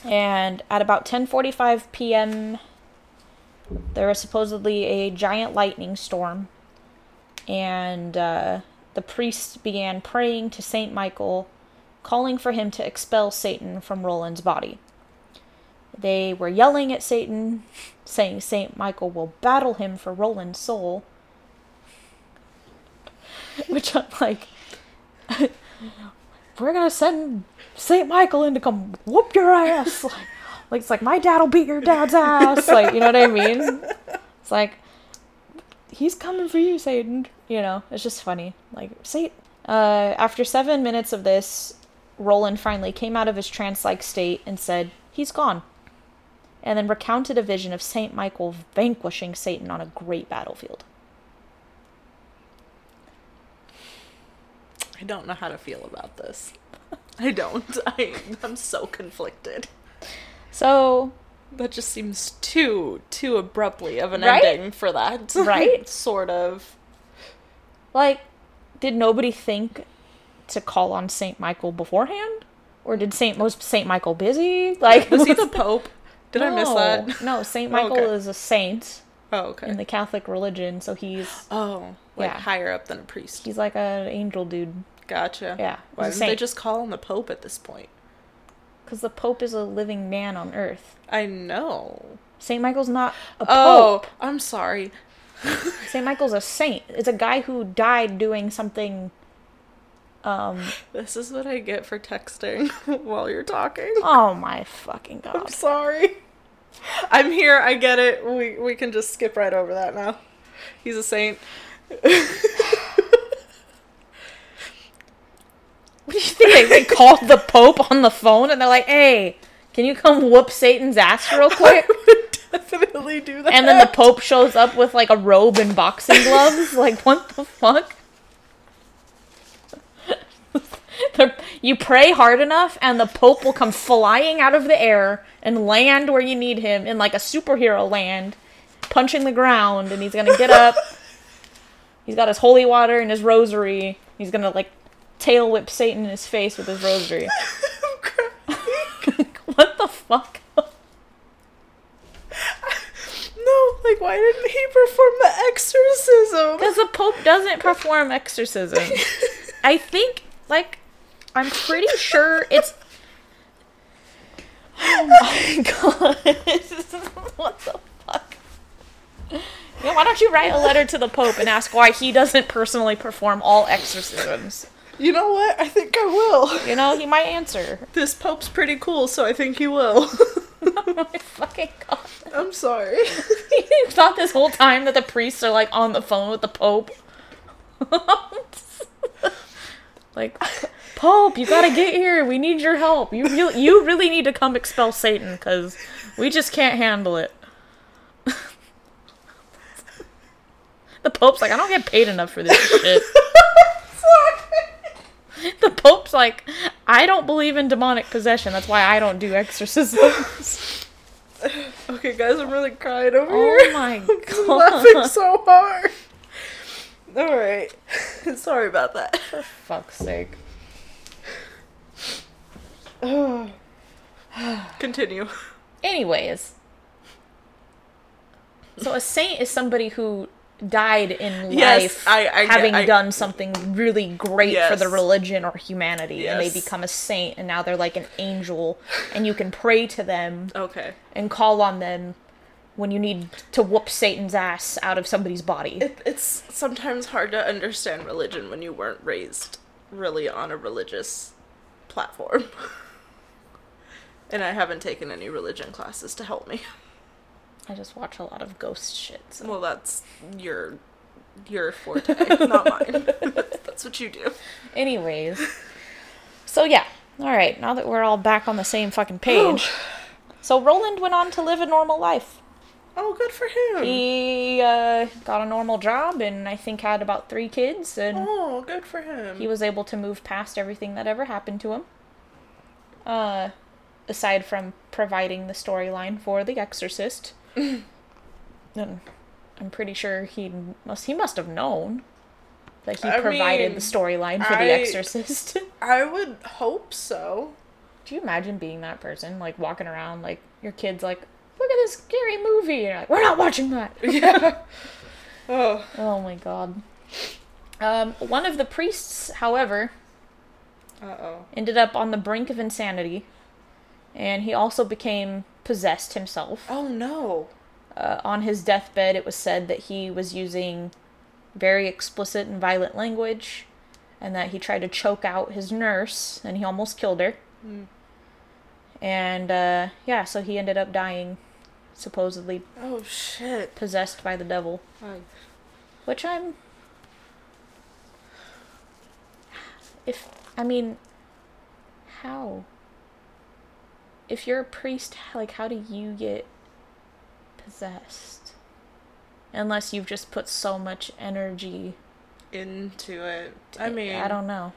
[SPEAKER 1] and at about 10:45 p.m., there was supposedly a giant lightning storm, and uh, the priests began praying to Saint Michael, calling for him to expel Satan from Roland's body. They were yelling at Satan, saying Saint Michael will battle him for Roland's soul. Which I'm like, we're gonna send Saint Michael in to come whoop your ass. Like, like it's like my dad'll beat your dad's ass. Like you know what I mean? It's like he's coming for you, Satan. You know, it's just funny. Like Satan. Uh, after seven minutes of this, Roland finally came out of his trance-like state and said, "He's gone." And then recounted a vision of Saint Michael vanquishing Satan on a great battlefield.
[SPEAKER 2] I don't know how to feel about this. I don't. I, I'm so conflicted.
[SPEAKER 1] So
[SPEAKER 2] That just seems too too abruptly of an
[SPEAKER 1] Right?
[SPEAKER 2] ending for that.
[SPEAKER 1] Right?
[SPEAKER 2] sort of.
[SPEAKER 1] Like, did nobody think to call on Saint Michael beforehand, or did Saint was Saint Michael busy? Like,
[SPEAKER 2] Was he the Pope? Did I miss
[SPEAKER 1] No.
[SPEAKER 2] that?
[SPEAKER 1] No, Saint
[SPEAKER 2] Oh,
[SPEAKER 1] Michael
[SPEAKER 2] okay.
[SPEAKER 1] is a saint
[SPEAKER 2] Oh, okay.
[SPEAKER 1] in the Catholic religion, so he's
[SPEAKER 2] oh, like
[SPEAKER 1] Yeah.
[SPEAKER 2] higher up than a priest.
[SPEAKER 1] he's like an angel dude.
[SPEAKER 2] Gotcha.
[SPEAKER 1] Yeah,
[SPEAKER 2] Why didn't they just call him the Pope at this point?
[SPEAKER 1] Because the Pope is a living man on Earth.
[SPEAKER 2] I know.
[SPEAKER 1] Saint Michael's not a
[SPEAKER 2] Oh,
[SPEAKER 1] pope.
[SPEAKER 2] I'm sorry.
[SPEAKER 1] Saint Michael's a saint. It's a guy who died doing something. Um.
[SPEAKER 2] This is what I get for texting while you're talking.
[SPEAKER 1] Oh my fucking god!
[SPEAKER 2] I'm sorry. I'm here. I get it. We we can just skip right over that now. He's a saint.
[SPEAKER 1] What do you think? They, they called the Pope on the phone and they're like, "Hey, can you come whoop Satan's ass real quick?"
[SPEAKER 2] Definitely do that.
[SPEAKER 1] And then the Pope shows up with like a robe and boxing gloves. Like, what the fuck? The- you pray hard enough, and the Pope will come flying out of the air and land where you need him in like a superhero land, punching the ground, and he's gonna get up. He's got his holy water and his rosary. He's gonna like tail whip Satan in his face with his rosary. What the fuck?
[SPEAKER 2] No, like why didn't he perform the exorcism?
[SPEAKER 1] Because the Pope doesn't perform exorcisms. I think, like, I'm pretty sure it's. Oh my god. what the fuck? Yeah, why don't you write a letter to the Pope and ask why he doesn't personally perform all exorcisms?
[SPEAKER 2] You know what? I think I will.
[SPEAKER 1] You know, he might answer.
[SPEAKER 2] This Pope's pretty cool, so I think he will.
[SPEAKER 1] oh my fucking god.
[SPEAKER 2] I'm sorry.
[SPEAKER 1] you thought this whole time that the priests are like on the phone with the Pope. like, Pope, you gotta get here. We need your help. You really, you really need to come expel Satan because we just can't handle it. the Pope's like, I don't get paid enough for this shit. The Pope's like, I don't believe in demonic possession. That's why I don't do exorcisms.
[SPEAKER 2] Okay, guys, I'm really crying over
[SPEAKER 1] Oh
[SPEAKER 2] here.
[SPEAKER 1] Oh my
[SPEAKER 2] I'm
[SPEAKER 1] God.
[SPEAKER 2] laughing so hard. All right. Sorry about that.
[SPEAKER 1] For fuck's sake.
[SPEAKER 2] Continue.
[SPEAKER 1] Anyways. So a saint is somebody who died in
[SPEAKER 2] Yes,
[SPEAKER 1] life
[SPEAKER 2] I- I
[SPEAKER 1] having
[SPEAKER 2] I-
[SPEAKER 1] done something really great for the religion or humanity and they become a saint and now they're like an angel and you can pray to them
[SPEAKER 2] Okay.
[SPEAKER 1] and call on them when you need to whoop Satan's ass out of somebody's body.
[SPEAKER 2] It, it's sometimes hard to understand religion when you weren't raised really on a religious platform. and I haven't taken any religion classes to help me.
[SPEAKER 1] I just watch a lot of ghost shit. So.
[SPEAKER 2] Well, that's your your forte, not mine. that's what you do.
[SPEAKER 1] Anyways. So yeah. All right, now that we're all back on the same fucking page. So Roland went on to live a normal life.
[SPEAKER 2] Oh, good for him.
[SPEAKER 1] He uh, got a normal job and I think had about three kids, and
[SPEAKER 2] oh, good for him.
[SPEAKER 1] he was able to move past everything that ever happened to him. Uh, aside from providing the storyline for The Exorcist, and I'm pretty sure he must he must have known that he
[SPEAKER 2] I
[SPEAKER 1] provided
[SPEAKER 2] mean,
[SPEAKER 1] the storyline for
[SPEAKER 2] I-
[SPEAKER 1] The Exorcist.
[SPEAKER 2] I would hope so.
[SPEAKER 1] Do you imagine being that person, like walking around, like your kid's like, "Look at this scary movie," and you're like, "We're not watching that."
[SPEAKER 2] Yeah. oh.
[SPEAKER 1] oh my god. Um, one of the priests, however,
[SPEAKER 2] Uh oh.
[SPEAKER 1] ended up on the brink of insanity, and he also became possessed himself.
[SPEAKER 2] Oh no.
[SPEAKER 1] Uh, on his deathbed, it was said that he was using very explicit and violent language, and that he tried to choke out his nurse, and he almost killed her.
[SPEAKER 2] Mm.
[SPEAKER 1] And uh, yeah, so he ended up dying, supposedly
[SPEAKER 2] Oh shit.
[SPEAKER 1] possessed by the devil. Which I'm. If. I mean. How? If you're a priest, like, how do you get possessed? Unless you've just put so much energy.
[SPEAKER 2] Into it. I mean,
[SPEAKER 1] I don't know.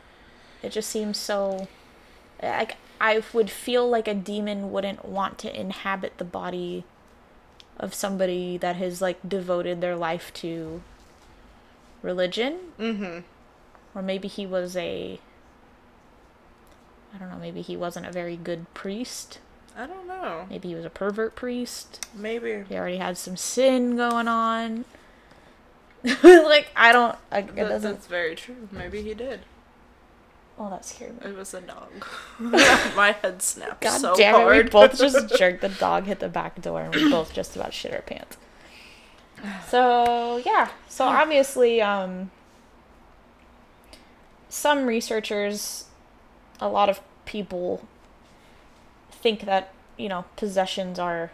[SPEAKER 1] It just seems so. Like, I would feel like a demon wouldn't want to inhabit the body of somebody that has, like, devoted their life to religion.
[SPEAKER 2] Mm-hmm.
[SPEAKER 1] Or maybe he was a. I don't know, maybe he wasn't a very good priest.
[SPEAKER 2] I don't know.
[SPEAKER 1] Maybe he was a pervert priest.
[SPEAKER 2] Maybe.
[SPEAKER 1] He already had some sin going on. like, I don't. I,
[SPEAKER 2] That-
[SPEAKER 1] doesn't.
[SPEAKER 2] that's very true. Maybe he did.
[SPEAKER 1] Oh, that scared me.
[SPEAKER 2] It was a dog. My head snapped
[SPEAKER 1] God
[SPEAKER 2] so
[SPEAKER 1] damn it,
[SPEAKER 2] hard.
[SPEAKER 1] we both just jerked the dog, hit the back door, and we both just about shit our pants. So, yeah. So, obviously, um, some researchers, a lot of people think that, you know, possessions are.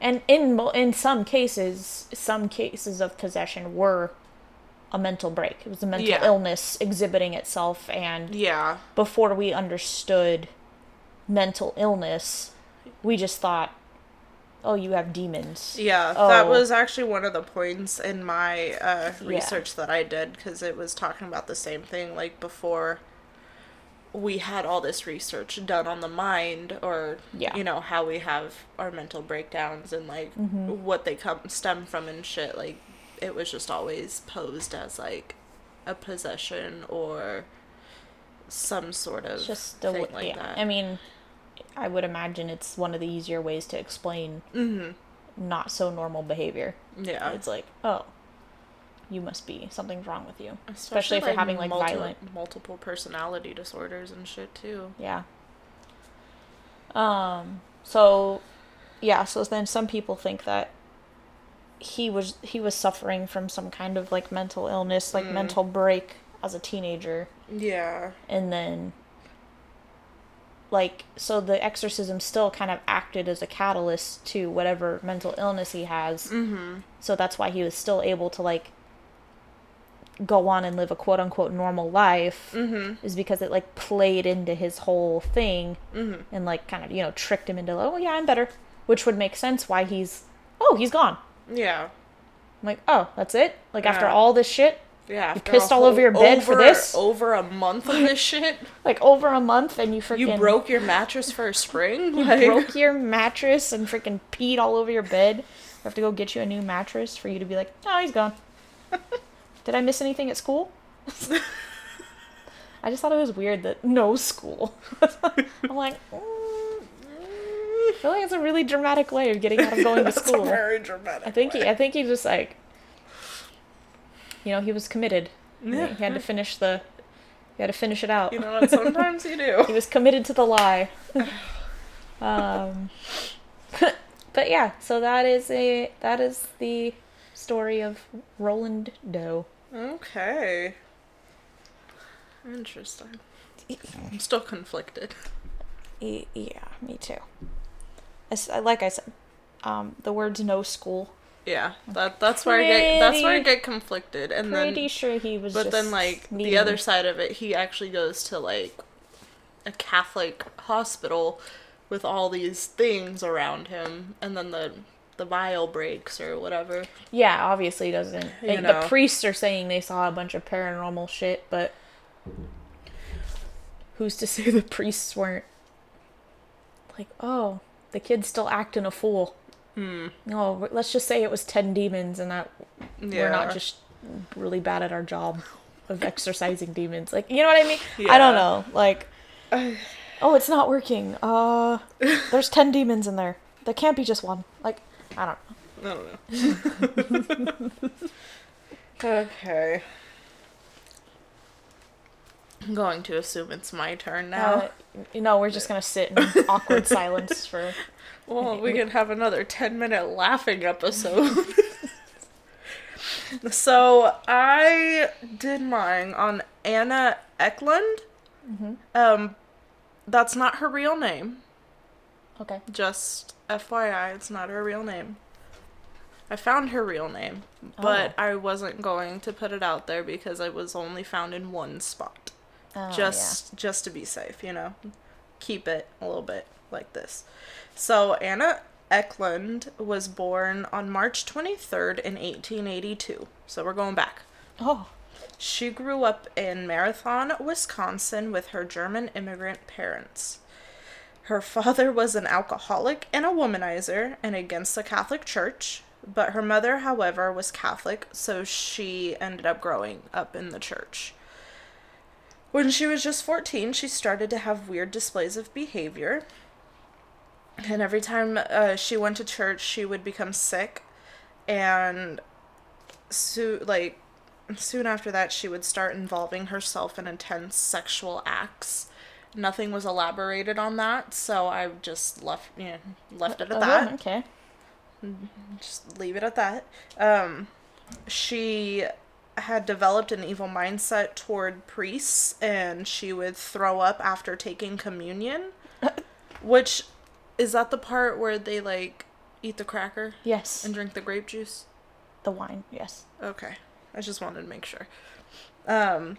[SPEAKER 1] And in in some cases, some cases of possession were a mental break. It was a mental
[SPEAKER 2] Yeah.
[SPEAKER 1] illness exhibiting itself, and
[SPEAKER 2] yeah.
[SPEAKER 1] before we understood mental illness, we just thought, oh, you have demons.
[SPEAKER 2] Yeah, that
[SPEAKER 1] Oh.
[SPEAKER 2] was actually one of the points in my uh,
[SPEAKER 1] Yeah.
[SPEAKER 2] research that I did because it was talking about the same thing. Like before, we had all this research done on the mind, or
[SPEAKER 1] Yeah.
[SPEAKER 2] you know how we have our mental breakdowns and like
[SPEAKER 1] Mm-hmm.
[SPEAKER 2] what they come stem from and shit. Like it was just always posed as like a possession or some sort of
[SPEAKER 1] just
[SPEAKER 2] thing like
[SPEAKER 1] yeah.
[SPEAKER 2] that.
[SPEAKER 1] I mean, I would imagine it's one of the easier ways to explain
[SPEAKER 2] hmm
[SPEAKER 1] not so normal behavior.
[SPEAKER 2] Yeah,
[SPEAKER 1] It's like, oh, you must be something's wrong with you, especially, if you're having like
[SPEAKER 2] multi-
[SPEAKER 1] violent.
[SPEAKER 2] multiple personality disorders and shit too.
[SPEAKER 1] Yeah. Um. So, yeah. So then some people think that he was he was suffering from some kind of like mental illness, like
[SPEAKER 2] Mm.
[SPEAKER 1] mental break as a teenager,
[SPEAKER 2] Yeah.
[SPEAKER 1] and then like so the exorcism still kind of acted as a catalyst to whatever mental illness he has.
[SPEAKER 2] Mm-hmm.
[SPEAKER 1] So that's why he was still able to like go on and live a quote unquote normal life
[SPEAKER 2] Mm-hmm.
[SPEAKER 1] is because it like played into his whole thing
[SPEAKER 2] Mm-hmm.
[SPEAKER 1] and like kind of you know tricked him into oh yeah I'm better, which would make sense why he's oh he's gone.
[SPEAKER 2] Yeah.
[SPEAKER 1] I'm like oh that's it like after all this shit
[SPEAKER 2] Yeah.
[SPEAKER 1] You pissed
[SPEAKER 2] a
[SPEAKER 1] all over your bed for this?
[SPEAKER 2] Over a month of this shit.
[SPEAKER 1] like over a month and you freaking
[SPEAKER 2] You broke your mattress for a spring.
[SPEAKER 1] you
[SPEAKER 2] Like,
[SPEAKER 1] broke your mattress and freaking peed all over your bed. We have to go get you a new mattress for you to be like oh he's gone. Did I miss anything at school? I just thought it was weird that no school. I'm like, mm, I feel like it's a really dramatic way of getting out of going to school.
[SPEAKER 2] very dramatic.
[SPEAKER 1] I think he. I think he just like, you know, he was committed. He-
[SPEAKER 2] Yeah.
[SPEAKER 1] He had to finish the, he had to finish it out.
[SPEAKER 2] You know what? Sometimes you do.
[SPEAKER 1] he was committed to the lie. um, but yeah, so that is a that is the story of Roland Doe.
[SPEAKER 2] Okay. Interesting. I'm still conflicted.
[SPEAKER 1] Yeah, me too. As- Like I said, um, the words "no school."
[SPEAKER 2] Yeah, that that's where I get that's where I get conflicted, and
[SPEAKER 1] Pretty
[SPEAKER 2] then
[SPEAKER 1] sure he was.
[SPEAKER 2] but then like
[SPEAKER 1] needing-
[SPEAKER 2] the other side of it, he actually goes to like a Catholic hospital with all these things around him, and then the the vial breaks or whatever.
[SPEAKER 1] Yeah, obviously doesn't.
[SPEAKER 2] You
[SPEAKER 1] like,
[SPEAKER 2] know.
[SPEAKER 1] The priests are saying they saw a bunch of paranormal shit, but who's to say the priests weren't like, oh, the kid's still acting a fool.
[SPEAKER 2] Hmm.
[SPEAKER 1] No, let's just say it was ten demons, and that
[SPEAKER 2] Yeah.
[SPEAKER 1] we're not just really bad at our job of exorcising demons. Like, you know what I mean? I don't know. Like, oh, it's not working. Uh, there's ten demons in there. There can't be just one. Like, I don't know.
[SPEAKER 2] I don't know. okay. I'm going to assume it's my turn now.
[SPEAKER 1] Uh, you know, we're just gonna sit in awkward silence for.
[SPEAKER 2] Well, we can have another 10 minute laughing episode. so, I did mine on Anna Eklund. Um, that's not her real name.
[SPEAKER 1] Okay.
[SPEAKER 2] Just FYI, it's not her real name. I found her real name, but
[SPEAKER 1] Oh.
[SPEAKER 2] I wasn't going to put it out there because it was only found in one spot.
[SPEAKER 1] Oh,
[SPEAKER 2] just just to be safe, you know. Keep it a little bit like this. So Anna Eklund was born on March 23rd in 1882. So we're going back.
[SPEAKER 1] Oh.
[SPEAKER 2] She grew up in Marathon, Wisconsin with her German immigrant parents. Her father was an alcoholic and a womanizer and against the Catholic Church, but her mother, however, was Catholic, so she ended up growing up in the church. When she was just 14, she started to have weird displays of behavior. And every time uh, she went to church, she would become sick. And so, like, soon after that, she would start involving herself in intense sexual acts. Nothing was elaborated on that, so I just left, you know, left it at
[SPEAKER 1] Oh,
[SPEAKER 2] that
[SPEAKER 1] okay.
[SPEAKER 2] just leave it at that. Um, she had developed an evil mindset toward priests, and she would throw up after taking communion. which is that the part where they like eat the cracker
[SPEAKER 1] Yes.
[SPEAKER 2] and drink the grape juice?
[SPEAKER 1] the wine. Yes.
[SPEAKER 2] Okay, I just wanted to make sure. Um,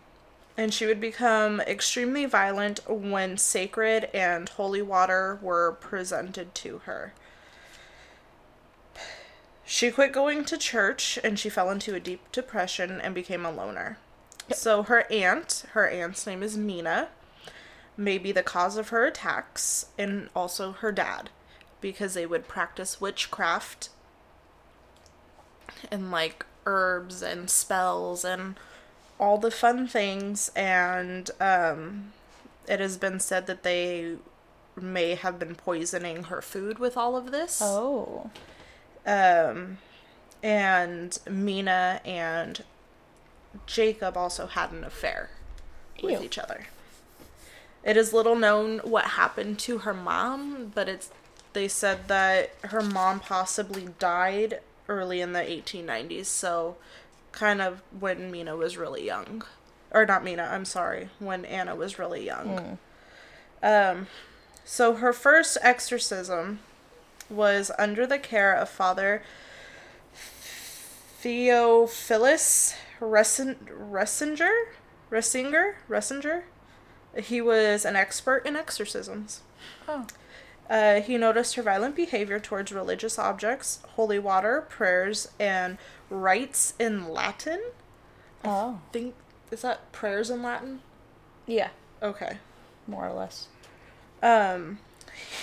[SPEAKER 2] and she would become extremely violent when sacred and holy water were presented to her. She quit going to church and she fell into a deep depression and became a loner. So her aunt, her aunt's name is Mina, may be the cause of her attacks, and also her dad, because they would practice witchcraft and like herbs and spells and all the fun things and um it has been said that they may have been poisoning her food with all of this
[SPEAKER 1] Oh.
[SPEAKER 2] um and Mina and Jacob also had an affair with
[SPEAKER 1] Ew.
[SPEAKER 2] each other. It is little known what happened to her mom, but it's they said that her mom possibly died early in the 1890s, so kind of when Mina was really young. Or not Mina, I'm sorry, when Anna was really young. Um so her first exorcism was under the care of Father Theophilus Ressen- Ressinger? Ressinger? Ressinger? He was an expert in exorcisms.
[SPEAKER 1] Oh.
[SPEAKER 2] Uh, he noticed her violent behavior towards religious objects, holy water, prayers, and rites in Latin.
[SPEAKER 1] Oh.
[SPEAKER 2] Think is that prayers in Latin?
[SPEAKER 1] Yeah.
[SPEAKER 2] Okay.
[SPEAKER 1] More or less.
[SPEAKER 2] Um,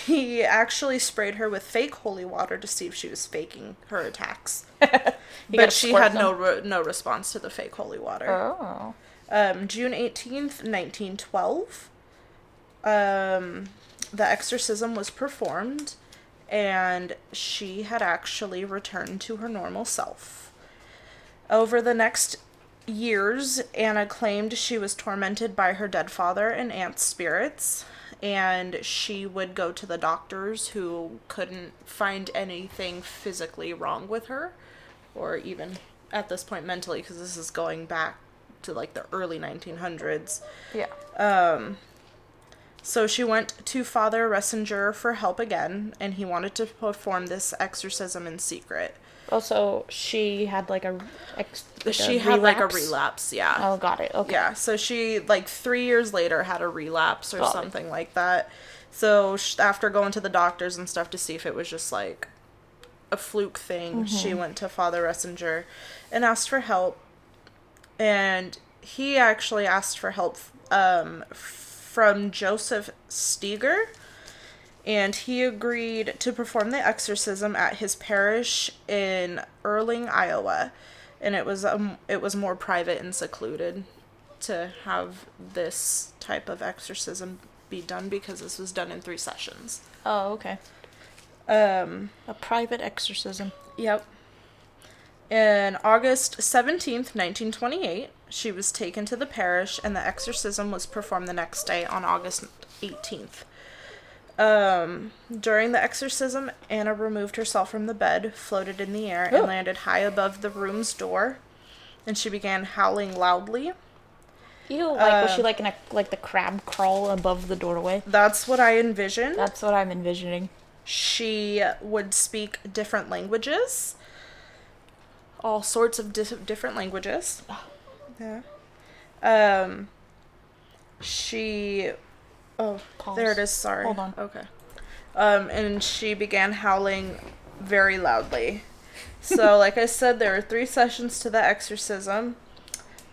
[SPEAKER 2] he actually sprayed her with fake holy water to see if she was faking her attacks. But she had no re- no response to the fake holy water.
[SPEAKER 1] Oh.
[SPEAKER 2] Um, June eighteenth, nineteen twelve. Um, the exorcism was performed, and she had actually returned to her normal self. Over the next years, Anna claimed she was tormented by her dead father and aunt's spirits, and she would go to the doctors who couldn't find anything physically wrong with her, or even at this point mentally, because this is going back to like the early 1900s.
[SPEAKER 1] Yeah.
[SPEAKER 2] Um, so she went to Father Ressinger for help again, and he wanted to perform this exorcism in secret.
[SPEAKER 1] Also, she had like a. Ex, like
[SPEAKER 2] she had like a
[SPEAKER 1] relapse?
[SPEAKER 2] relapse, yeah.
[SPEAKER 1] Oh, got it. Okay.
[SPEAKER 2] Yeah, so she like three years later had a relapse or
[SPEAKER 1] Got it.
[SPEAKER 2] something like that. So sh- after going to the doctors and stuff to see if it was just like a fluke thing, she went to Father Ressinger and asked for help. And he actually asked for help um, from Joseph Steger. And he agreed to perform the exorcism at his parish in Earling, Iowa. And it was um, it was more private and secluded to have this type of exorcism be done because this was done in three sessions.
[SPEAKER 1] Oh, okay.
[SPEAKER 2] Um,
[SPEAKER 1] A private exorcism.
[SPEAKER 2] Yep. In August 17th, 1928, she was taken to the parish and the exorcism was performed the next day on August 18th. Um, during the exorcism, Anna removed herself from the bed, floated in the air, and
[SPEAKER 1] Oh.
[SPEAKER 2] landed high above the room's door. And she began howling loudly.
[SPEAKER 1] Ew, like was she
[SPEAKER 2] Uh,
[SPEAKER 1] like in a like the crab crawl above the doorway?
[SPEAKER 2] That's what I envisioned.
[SPEAKER 1] That's what I'm envisioning.
[SPEAKER 2] she would speak different languages all sorts of dis- different languages yeah um she oh
[SPEAKER 1] Pause.
[SPEAKER 2] there it is sorry
[SPEAKER 1] Hold on.
[SPEAKER 2] okay um and she began howling very loudly so like i said there were three sessions to the exorcism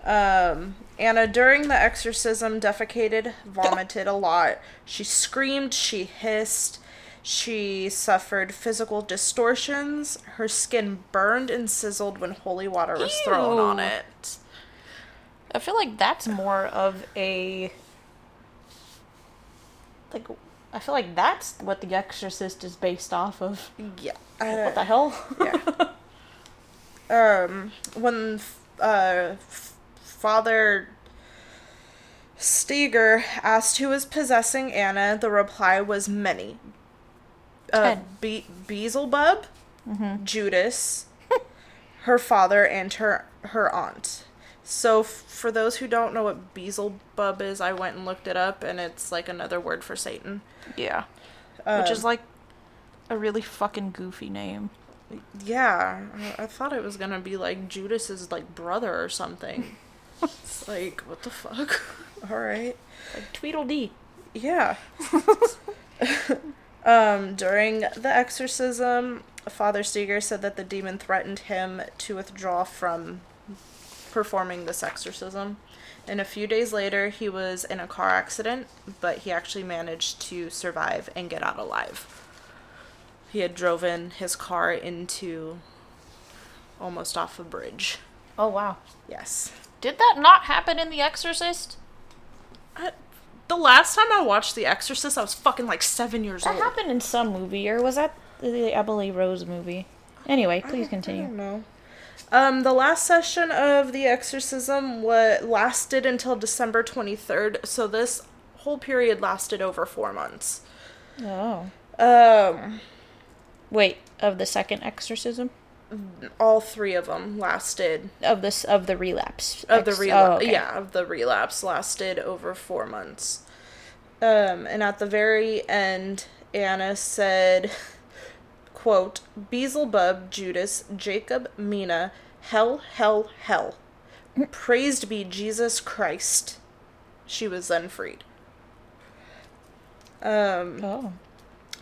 [SPEAKER 2] um Anna, during the exorcism, defecated, vomited a lot. She screamed, she hissed, she suffered physical distortions. Her skin burned and sizzled when holy water was thrown on it.
[SPEAKER 1] I feel like that's more of a like I feel like that's what The Exorcist is based off of.
[SPEAKER 2] Yeah.
[SPEAKER 1] what the hell?
[SPEAKER 2] yeah. um, when uh, Father Steger asked who was possessing Anna, the reply was many. Uh. Be- Beelzebub, Judas, her father, and her her aunt. So, f- for those who don't know what Beelzebub is, I went and looked it up, and it's like another word for Satan.
[SPEAKER 1] yeah. Which is
[SPEAKER 2] Um,
[SPEAKER 1] like a really fucking goofy name.
[SPEAKER 2] Yeah, I, I thought it was gonna be like Judas's like brother or something. it's like what the fuck? All right.
[SPEAKER 1] Like Tweedledee.
[SPEAKER 2] Yeah. um, during the exorcism, Father Steger said that the demon threatened him to withdraw from performing this exorcism. And a few days later, he was in a car accident, but he actually managed to survive and get out alive. He had driven his car into almost off a bridge.
[SPEAKER 1] Oh wow.
[SPEAKER 2] Yes.
[SPEAKER 1] Did that not happen in The Exorcist?
[SPEAKER 2] I, the last time I watched The Exorcist, I was fucking like seven years
[SPEAKER 1] That
[SPEAKER 2] old.
[SPEAKER 1] happened in some movie, or was that the Emily Rose movie? Anyway, please
[SPEAKER 2] I don't
[SPEAKER 1] continue.
[SPEAKER 2] know. Um, the last session of the exorcism what lasted until December twenty third. So this whole period lasted over four months.
[SPEAKER 1] Oh.
[SPEAKER 2] Um,
[SPEAKER 1] Wait, of the second exorcism?
[SPEAKER 2] all three of them lasted
[SPEAKER 1] Of this of the relapse.
[SPEAKER 2] of the relapse.
[SPEAKER 1] oh, okay.
[SPEAKER 2] Yeah, of the relapse lasted over four months. Um, and at the very end, Anna said, "quote Beelzebub, Judas, Jacob, Mina, hell, hell, hell. Praised be Jesus Christ." She was then freed. Um,
[SPEAKER 1] Oh.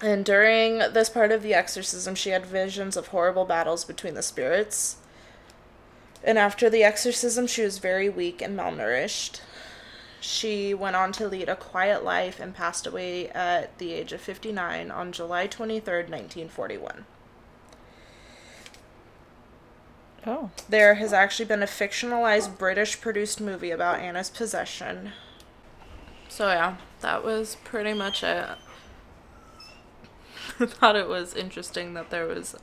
[SPEAKER 2] and during this part of the exorcism, she had visions of horrible battles between the spirits. And after the exorcism, she was very weak and malnourished. She went on to lead a quiet life and passed away at the age of 59 on July 23rd, 1941.
[SPEAKER 1] Oh.
[SPEAKER 2] There has actually been a fictionalized British produced movie about Anna's possession. So, yeah, that was pretty much it. I thought it was interesting that there was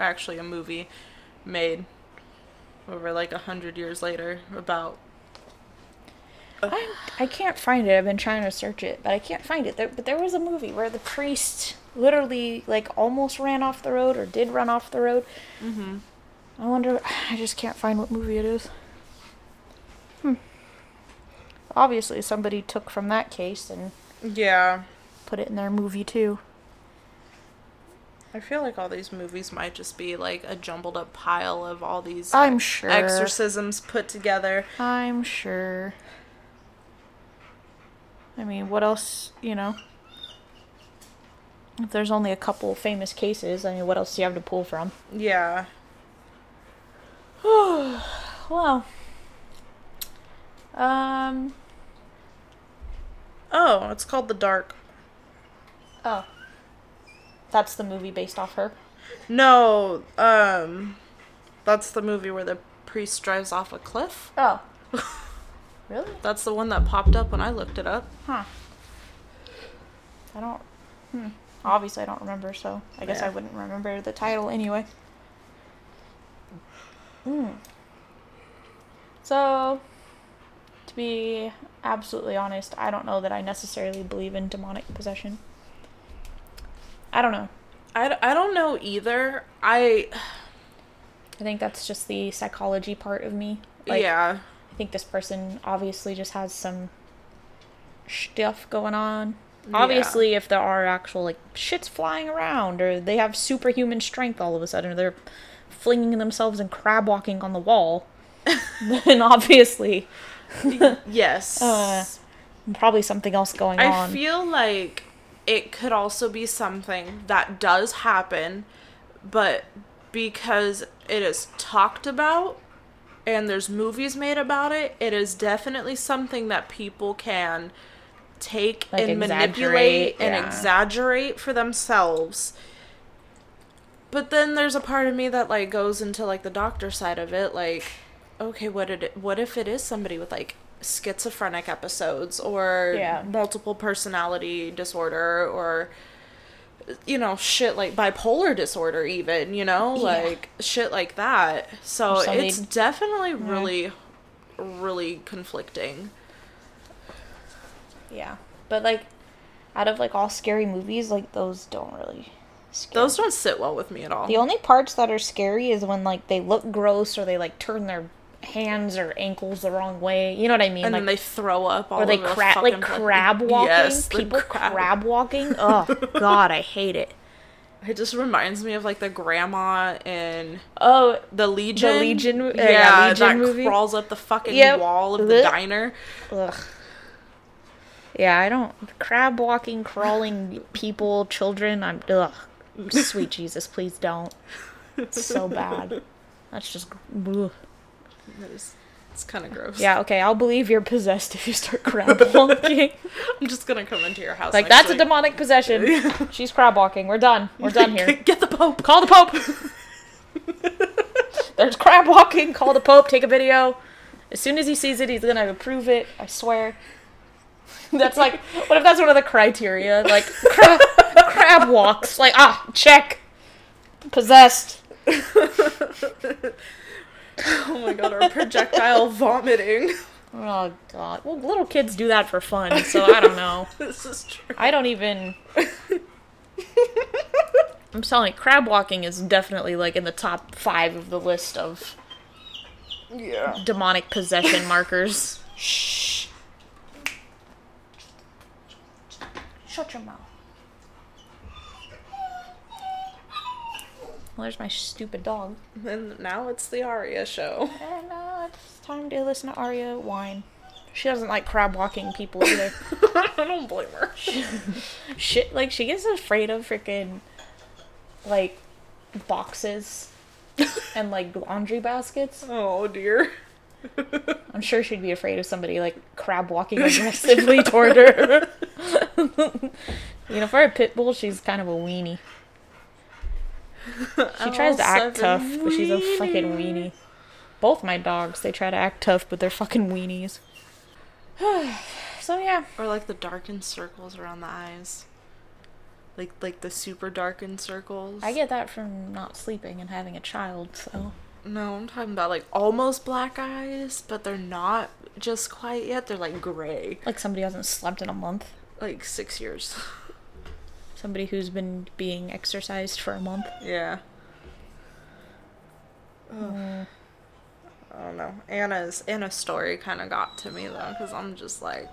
[SPEAKER 2] actually a movie made over like a hundred years later about.
[SPEAKER 1] I, I can't find it. I've been trying to search it, but I can't find it. There, but there was a movie where the priest literally like almost ran off the road or did run off the road.
[SPEAKER 2] Mm-hmm.
[SPEAKER 1] I wonder. I just can't find what movie it is. Hmm. Obviously, somebody took from that case and
[SPEAKER 2] Yeah.
[SPEAKER 1] put it in their movie too.
[SPEAKER 2] I feel like all these movies might just be like a jumbled up pile of all these
[SPEAKER 1] I'm sure.
[SPEAKER 2] exorcisms put together.
[SPEAKER 1] I'm sure. I mean, what else, you know? If there's only a couple famous cases, I mean, what else do you have to pull from?
[SPEAKER 2] Yeah.
[SPEAKER 1] Well, um,
[SPEAKER 2] Oh, it's called The Dark.
[SPEAKER 1] oh, that's the movie based off her.
[SPEAKER 2] No, um, that's the movie where the priest drives off a cliff.
[SPEAKER 1] Oh, really?
[SPEAKER 2] That's the one that popped up when I looked it up.
[SPEAKER 1] Huh. I don't. Hmm. Obviously, I don't remember, so I guess
[SPEAKER 2] Yeah.
[SPEAKER 1] I wouldn't remember the title anyway. Hmm. So, to be absolutely honest, I don't know that I necessarily believe in demonic possession. I don't know.
[SPEAKER 2] I, d- I don't know either. I
[SPEAKER 1] I think that's just the psychology part of me. Like,
[SPEAKER 2] yeah.
[SPEAKER 1] I think this person obviously just has some stuff going on.
[SPEAKER 2] Yeah.
[SPEAKER 1] Obviously, if there are actual like shits flying around, or they have superhuman strength all of a sudden, or they're flinging themselves and crab walking on the wall, then obviously
[SPEAKER 2] Yes.
[SPEAKER 1] Uh, probably something else going
[SPEAKER 2] I
[SPEAKER 1] on.
[SPEAKER 2] I feel like it could also be something that does happen, but because it is talked about and there's movies made about it, it is definitely something that people can take
[SPEAKER 1] Like,
[SPEAKER 2] and manipulate and
[SPEAKER 1] yeah.
[SPEAKER 2] exaggerate for themselves. But then there's a part of me that like goes into like the doctor side of it, like okay, what did it, what if it is somebody with like schizophrenic episodes or
[SPEAKER 1] Yeah.
[SPEAKER 2] multiple personality disorder or you know shit like bipolar disorder even you know?
[SPEAKER 1] Yeah.
[SPEAKER 2] like shit like that. So
[SPEAKER 1] somebody-
[SPEAKER 2] it's definitely really really conflicting.
[SPEAKER 1] Yeah, but like out of like all scary movies, like those don't really. Scare
[SPEAKER 2] those don't sit well with me at all.
[SPEAKER 1] The only parts that are scary is when like they look gross or they like turn their hands or ankles the wrong way. You know what I mean?
[SPEAKER 2] and
[SPEAKER 1] like
[SPEAKER 2] then they throw up all
[SPEAKER 1] or they crab like crab walking.
[SPEAKER 2] yes
[SPEAKER 1] People
[SPEAKER 2] crab.
[SPEAKER 1] crab. walking. Oh god, I hate it.
[SPEAKER 2] it just reminds me of like the grandma in
[SPEAKER 1] Oh,
[SPEAKER 2] the legion the
[SPEAKER 1] Legion- uh,
[SPEAKER 2] yeah,
[SPEAKER 1] yeah, Legion
[SPEAKER 2] that
[SPEAKER 1] movie.
[SPEAKER 2] crawls up the fucking
[SPEAKER 1] Yep.
[SPEAKER 2] wall of the
[SPEAKER 1] Blech.
[SPEAKER 2] diner
[SPEAKER 1] ugh. Yeah, I don't crab walking, crawling people, children. I'm ugh. Sweet Jesus, please don't. It's so bad. That's just ugh.
[SPEAKER 2] That is, it's kind of gross.
[SPEAKER 1] yeah. Okay, I'll believe you're possessed if you start crab walking.
[SPEAKER 2] I'm just gonna come into your house.
[SPEAKER 1] like that's a demonic possession. She's crab walking. We're done. We're done here.
[SPEAKER 2] Get the pope.
[SPEAKER 1] Call the Pope. There's crab walking. Call the Pope. Take a video. As soon as he sees it, he's gonna approve it. I swear. That's like, what if that's one of the criteria? Like, crab, crab walks. Like, ah, check. Possessed.
[SPEAKER 2] Oh my god, our projectile vomiting.
[SPEAKER 1] Oh, God. Well, little kids do that for fun, so I don't know.
[SPEAKER 2] this is true.
[SPEAKER 1] I don't even. I'm telling you, crab walking is definitely like in the top five of the list of
[SPEAKER 2] Yeah.
[SPEAKER 1] demonic possession markers. Shh. Shut your mouth. Well, there's my stupid dog.
[SPEAKER 2] And now it's the Aria show.
[SPEAKER 1] And uh, it's time to listen to Aria whine. She doesn't like crab walking people either.
[SPEAKER 2] I don't blame her.
[SPEAKER 1] Shit, like she gets afraid of freaking like boxes and like laundry baskets.
[SPEAKER 2] Oh dear.
[SPEAKER 1] I'm sure she'd be afraid of somebody like crab walking aggressively toward her. you know, for a pit bull, she's kind of a weenie. She tries to act tough, but she's a fucking weenie. Both my dogs, they try to act tough, but they're fucking weenies. so yeah,
[SPEAKER 2] Or like the darkened circles around the eyes. Like like the super darkened circles.
[SPEAKER 1] I get that from not sleeping and having a child. So
[SPEAKER 2] No, I'm talking about like almost black eyes, but they're not just quite yet. They're like gray.
[SPEAKER 1] like somebody hasn't slept in a month.
[SPEAKER 2] Like six years.
[SPEAKER 1] Somebody who's been being exercised for a month.
[SPEAKER 2] Yeah. Ugh. I don't know. Anna's Anna's story kind of got to me though, because I'm just like,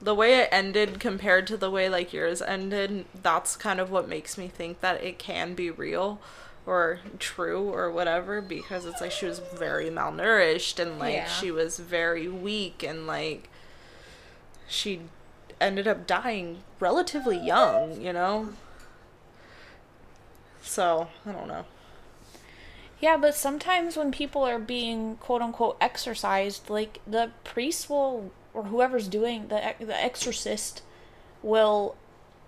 [SPEAKER 2] The way it ended compared to the way like yours ended, that's kind of what makes me think that it can be real or true or whatever because it's like she was very malnourished and like
[SPEAKER 1] Yeah.
[SPEAKER 2] she was very weak and like she ended up dying relatively young, you know? So, I don't know.
[SPEAKER 1] Yeah, but sometimes when people are being quote unquote exorcised, like the priest will or whoever's doing the the exorcist will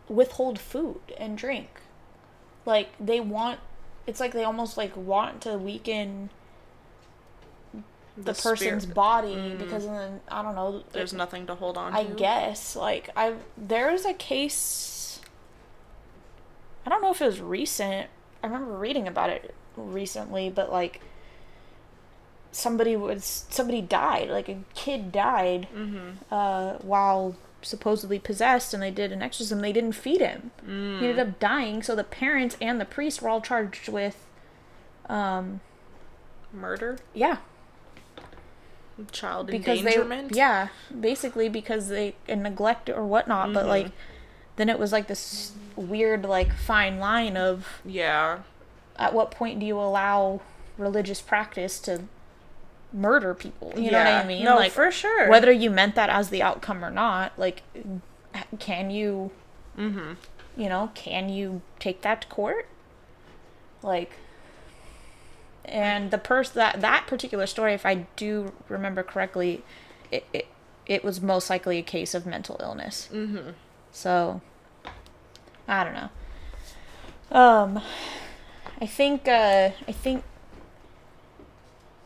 [SPEAKER 1] withhold food and drink. Like they want it's like they almost like want to weaken the, person's
[SPEAKER 2] spirit-
[SPEAKER 1] body
[SPEAKER 2] Mm.
[SPEAKER 1] because then I don't know
[SPEAKER 2] There's
[SPEAKER 1] it-
[SPEAKER 2] nothing to hold on to
[SPEAKER 1] I
[SPEAKER 2] to.
[SPEAKER 1] guess like I there's a case I don't know if it was recent. I remember reading about it recently, but like somebody was somebody died, like a kid died
[SPEAKER 2] Mm-hmm.
[SPEAKER 1] uh while supposedly possessed and they did an exorcism. They didn't feed him.
[SPEAKER 2] Mm.
[SPEAKER 1] He ended up dying, so the parents and the priest were all charged with um
[SPEAKER 2] Murder?
[SPEAKER 1] yeah,
[SPEAKER 2] Child
[SPEAKER 1] because
[SPEAKER 2] endangerment?
[SPEAKER 1] they yeah basically because they and neglect or whatnot but
[SPEAKER 2] Mhm.
[SPEAKER 1] like then it was like this weird like fine line of
[SPEAKER 2] Yeah.
[SPEAKER 1] at what point do you allow religious practice to murder people you know what i mean
[SPEAKER 2] No,
[SPEAKER 1] like
[SPEAKER 2] for sure.
[SPEAKER 1] whether you meant that as the outcome or not like can you
[SPEAKER 2] Mm-hmm.
[SPEAKER 1] you know can you take that to court like and the person that that particular story if i do remember correctly it, it it was most likely a case of mental illness
[SPEAKER 2] Mm-hmm.
[SPEAKER 1] so i don't know um i think uh i think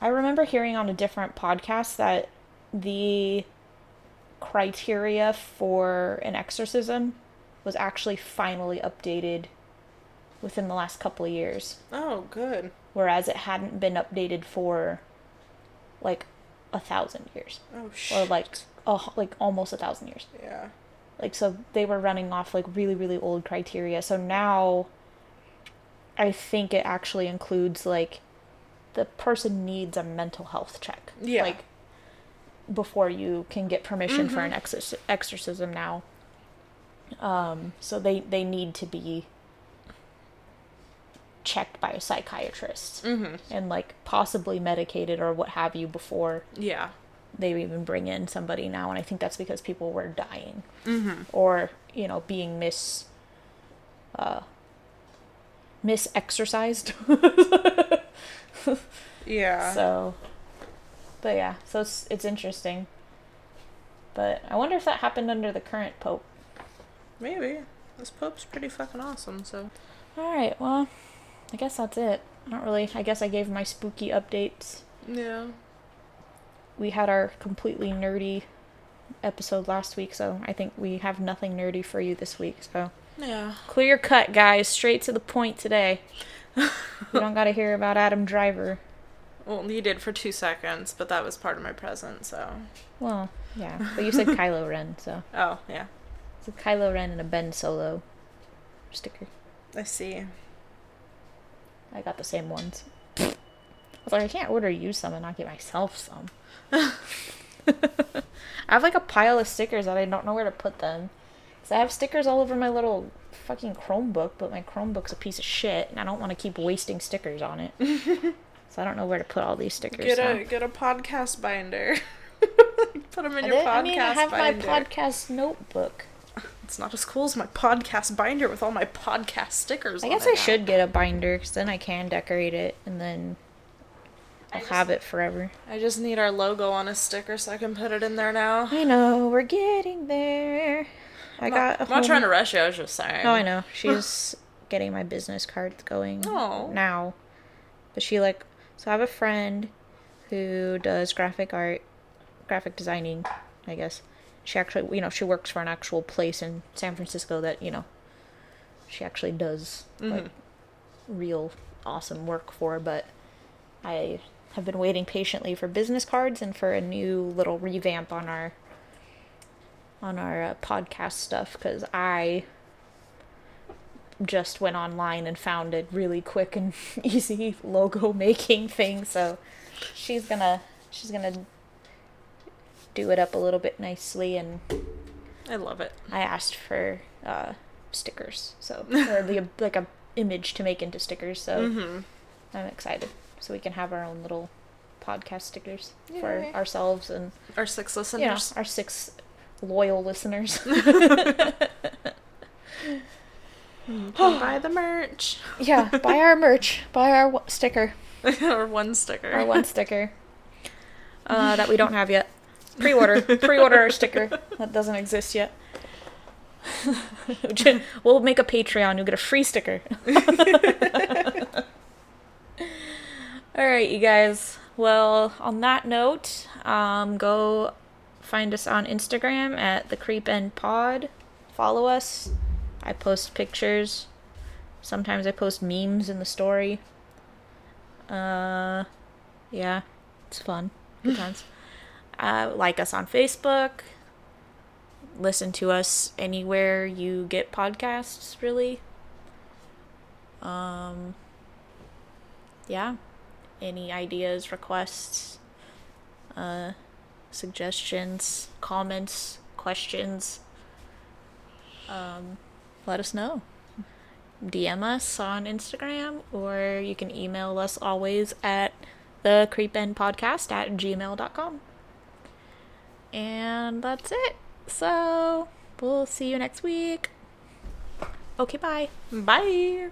[SPEAKER 1] i remember hearing on a different podcast that the criteria for an exorcism was actually finally updated within the last couple of years
[SPEAKER 2] Oh, good.
[SPEAKER 1] Whereas it hadn't been updated for like a thousand years
[SPEAKER 2] Oh, shit.
[SPEAKER 1] or like oh, like almost a thousand years
[SPEAKER 2] Yeah.
[SPEAKER 1] like so they were running off like really really old criteria so now i think it actually includes like the person needs a mental health check
[SPEAKER 2] Yeah.
[SPEAKER 1] like before you can get permission for an exorc- exorcism now um so they they need to be checked by a psychiatrist
[SPEAKER 2] Mm-hmm.
[SPEAKER 1] and like possibly medicated or what have you before
[SPEAKER 2] Yeah.
[SPEAKER 1] they even bring in somebody now and i think that's because people were dying
[SPEAKER 2] Mm-hmm.
[SPEAKER 1] or you know being mis uh mis-exercised
[SPEAKER 2] Yeah.
[SPEAKER 1] so but yeah so it's it's interesting but i wonder if that happened under the current pope
[SPEAKER 2] Maybe. This Pope's pretty fucking awesome, so.
[SPEAKER 1] all right well i guess that's it don't really i guess i gave my spooky updates
[SPEAKER 2] Yeah.
[SPEAKER 1] we had our completely nerdy episode last week so i think we have nothing nerdy for you this week so
[SPEAKER 2] Yeah.
[SPEAKER 1] Clear cut, guys. Straight to the point today. you don't got to hear about Adam Driver.
[SPEAKER 2] Well, you did for two seconds, but that was part of my present, so.
[SPEAKER 1] Well, yeah. But you said Kylo Ren, so
[SPEAKER 2] Oh, yeah.
[SPEAKER 1] it's a Kylo Ren and a Ben Solo sticker.
[SPEAKER 2] I see.
[SPEAKER 1] I got the same ones. I was like, I can't order you some and not get myself some. I have like a pile of stickers that I don't know where to put them. So I have stickers all over my little fucking Chromebook, but my Chromebook's a piece of shit, and I don't want to keep wasting stickers on it. so I don't know where to put all these stickers.
[SPEAKER 2] Get
[SPEAKER 1] now.
[SPEAKER 2] a get a podcast binder. Put them in
[SPEAKER 1] I
[SPEAKER 2] your
[SPEAKER 1] did-
[SPEAKER 2] podcast
[SPEAKER 1] I mean, I have
[SPEAKER 2] binder.
[SPEAKER 1] my podcast notebook.
[SPEAKER 2] It's not as cool as my podcast binder with all my podcast stickers.
[SPEAKER 1] I
[SPEAKER 2] on
[SPEAKER 1] guess
[SPEAKER 2] it
[SPEAKER 1] I
[SPEAKER 2] now.
[SPEAKER 1] should get a binder because then I can decorate it and then I'll have it forever.
[SPEAKER 2] I just need our logo on a sticker so I can put it in there now.
[SPEAKER 1] I know we're getting there. I
[SPEAKER 2] I'm
[SPEAKER 1] got.
[SPEAKER 2] not, I'm not trying to rush you. I was just saying.
[SPEAKER 1] Oh, I know. She's getting my business cards going
[SPEAKER 2] Oh.
[SPEAKER 1] now, but she like. So I have a friend who does graphic art, graphic designing, I guess. She actually, you know, she works for an actual place in San Francisco that you know. She actually does like
[SPEAKER 2] Mhm.
[SPEAKER 1] real awesome work for, but I have been waiting patiently for business cards and for a new little revamp on our on our uh, podcast stuff because I just went online and found a really quick and easy logo making thing. So she's gonna she's gonna do it up a little bit nicely and
[SPEAKER 2] I love it.
[SPEAKER 1] I asked for uh, stickers, so or the like a image to make into stickers. So
[SPEAKER 2] Mm-hmm.
[SPEAKER 1] I'm excited. So we can have our own little podcast stickers
[SPEAKER 2] Yay.
[SPEAKER 1] for ourselves and
[SPEAKER 2] Our six
[SPEAKER 1] you know,
[SPEAKER 2] listeners.
[SPEAKER 1] our six loyal listeners.
[SPEAKER 2] Buy the merch.
[SPEAKER 1] yeah, buy our merch. Buy our w- sticker.
[SPEAKER 2] or one sticker.
[SPEAKER 1] Our one sticker uh, that we don't have yet. Pre-order. Pre-order our sticker that doesn't exist yet. we'll make a Patreon. You'll get a free sticker. All right, you guys. Well, on that note, um, go find us on Instagram at the Creep End Pod. Follow us. I post pictures. Sometimes I post memes in the story. Uh, yeah, it's fun. Good times. Uh, like us on Facebook. Listen to us anywhere you get podcasts, really. Um, yeah. Any ideas, requests, uh, suggestions, comments, questions, um, let us know. DM us on Instagram or you can email us always at the creependpodcast at gmail.com. And that's it. So we'll see you next week. Okay, bye.
[SPEAKER 2] Bye.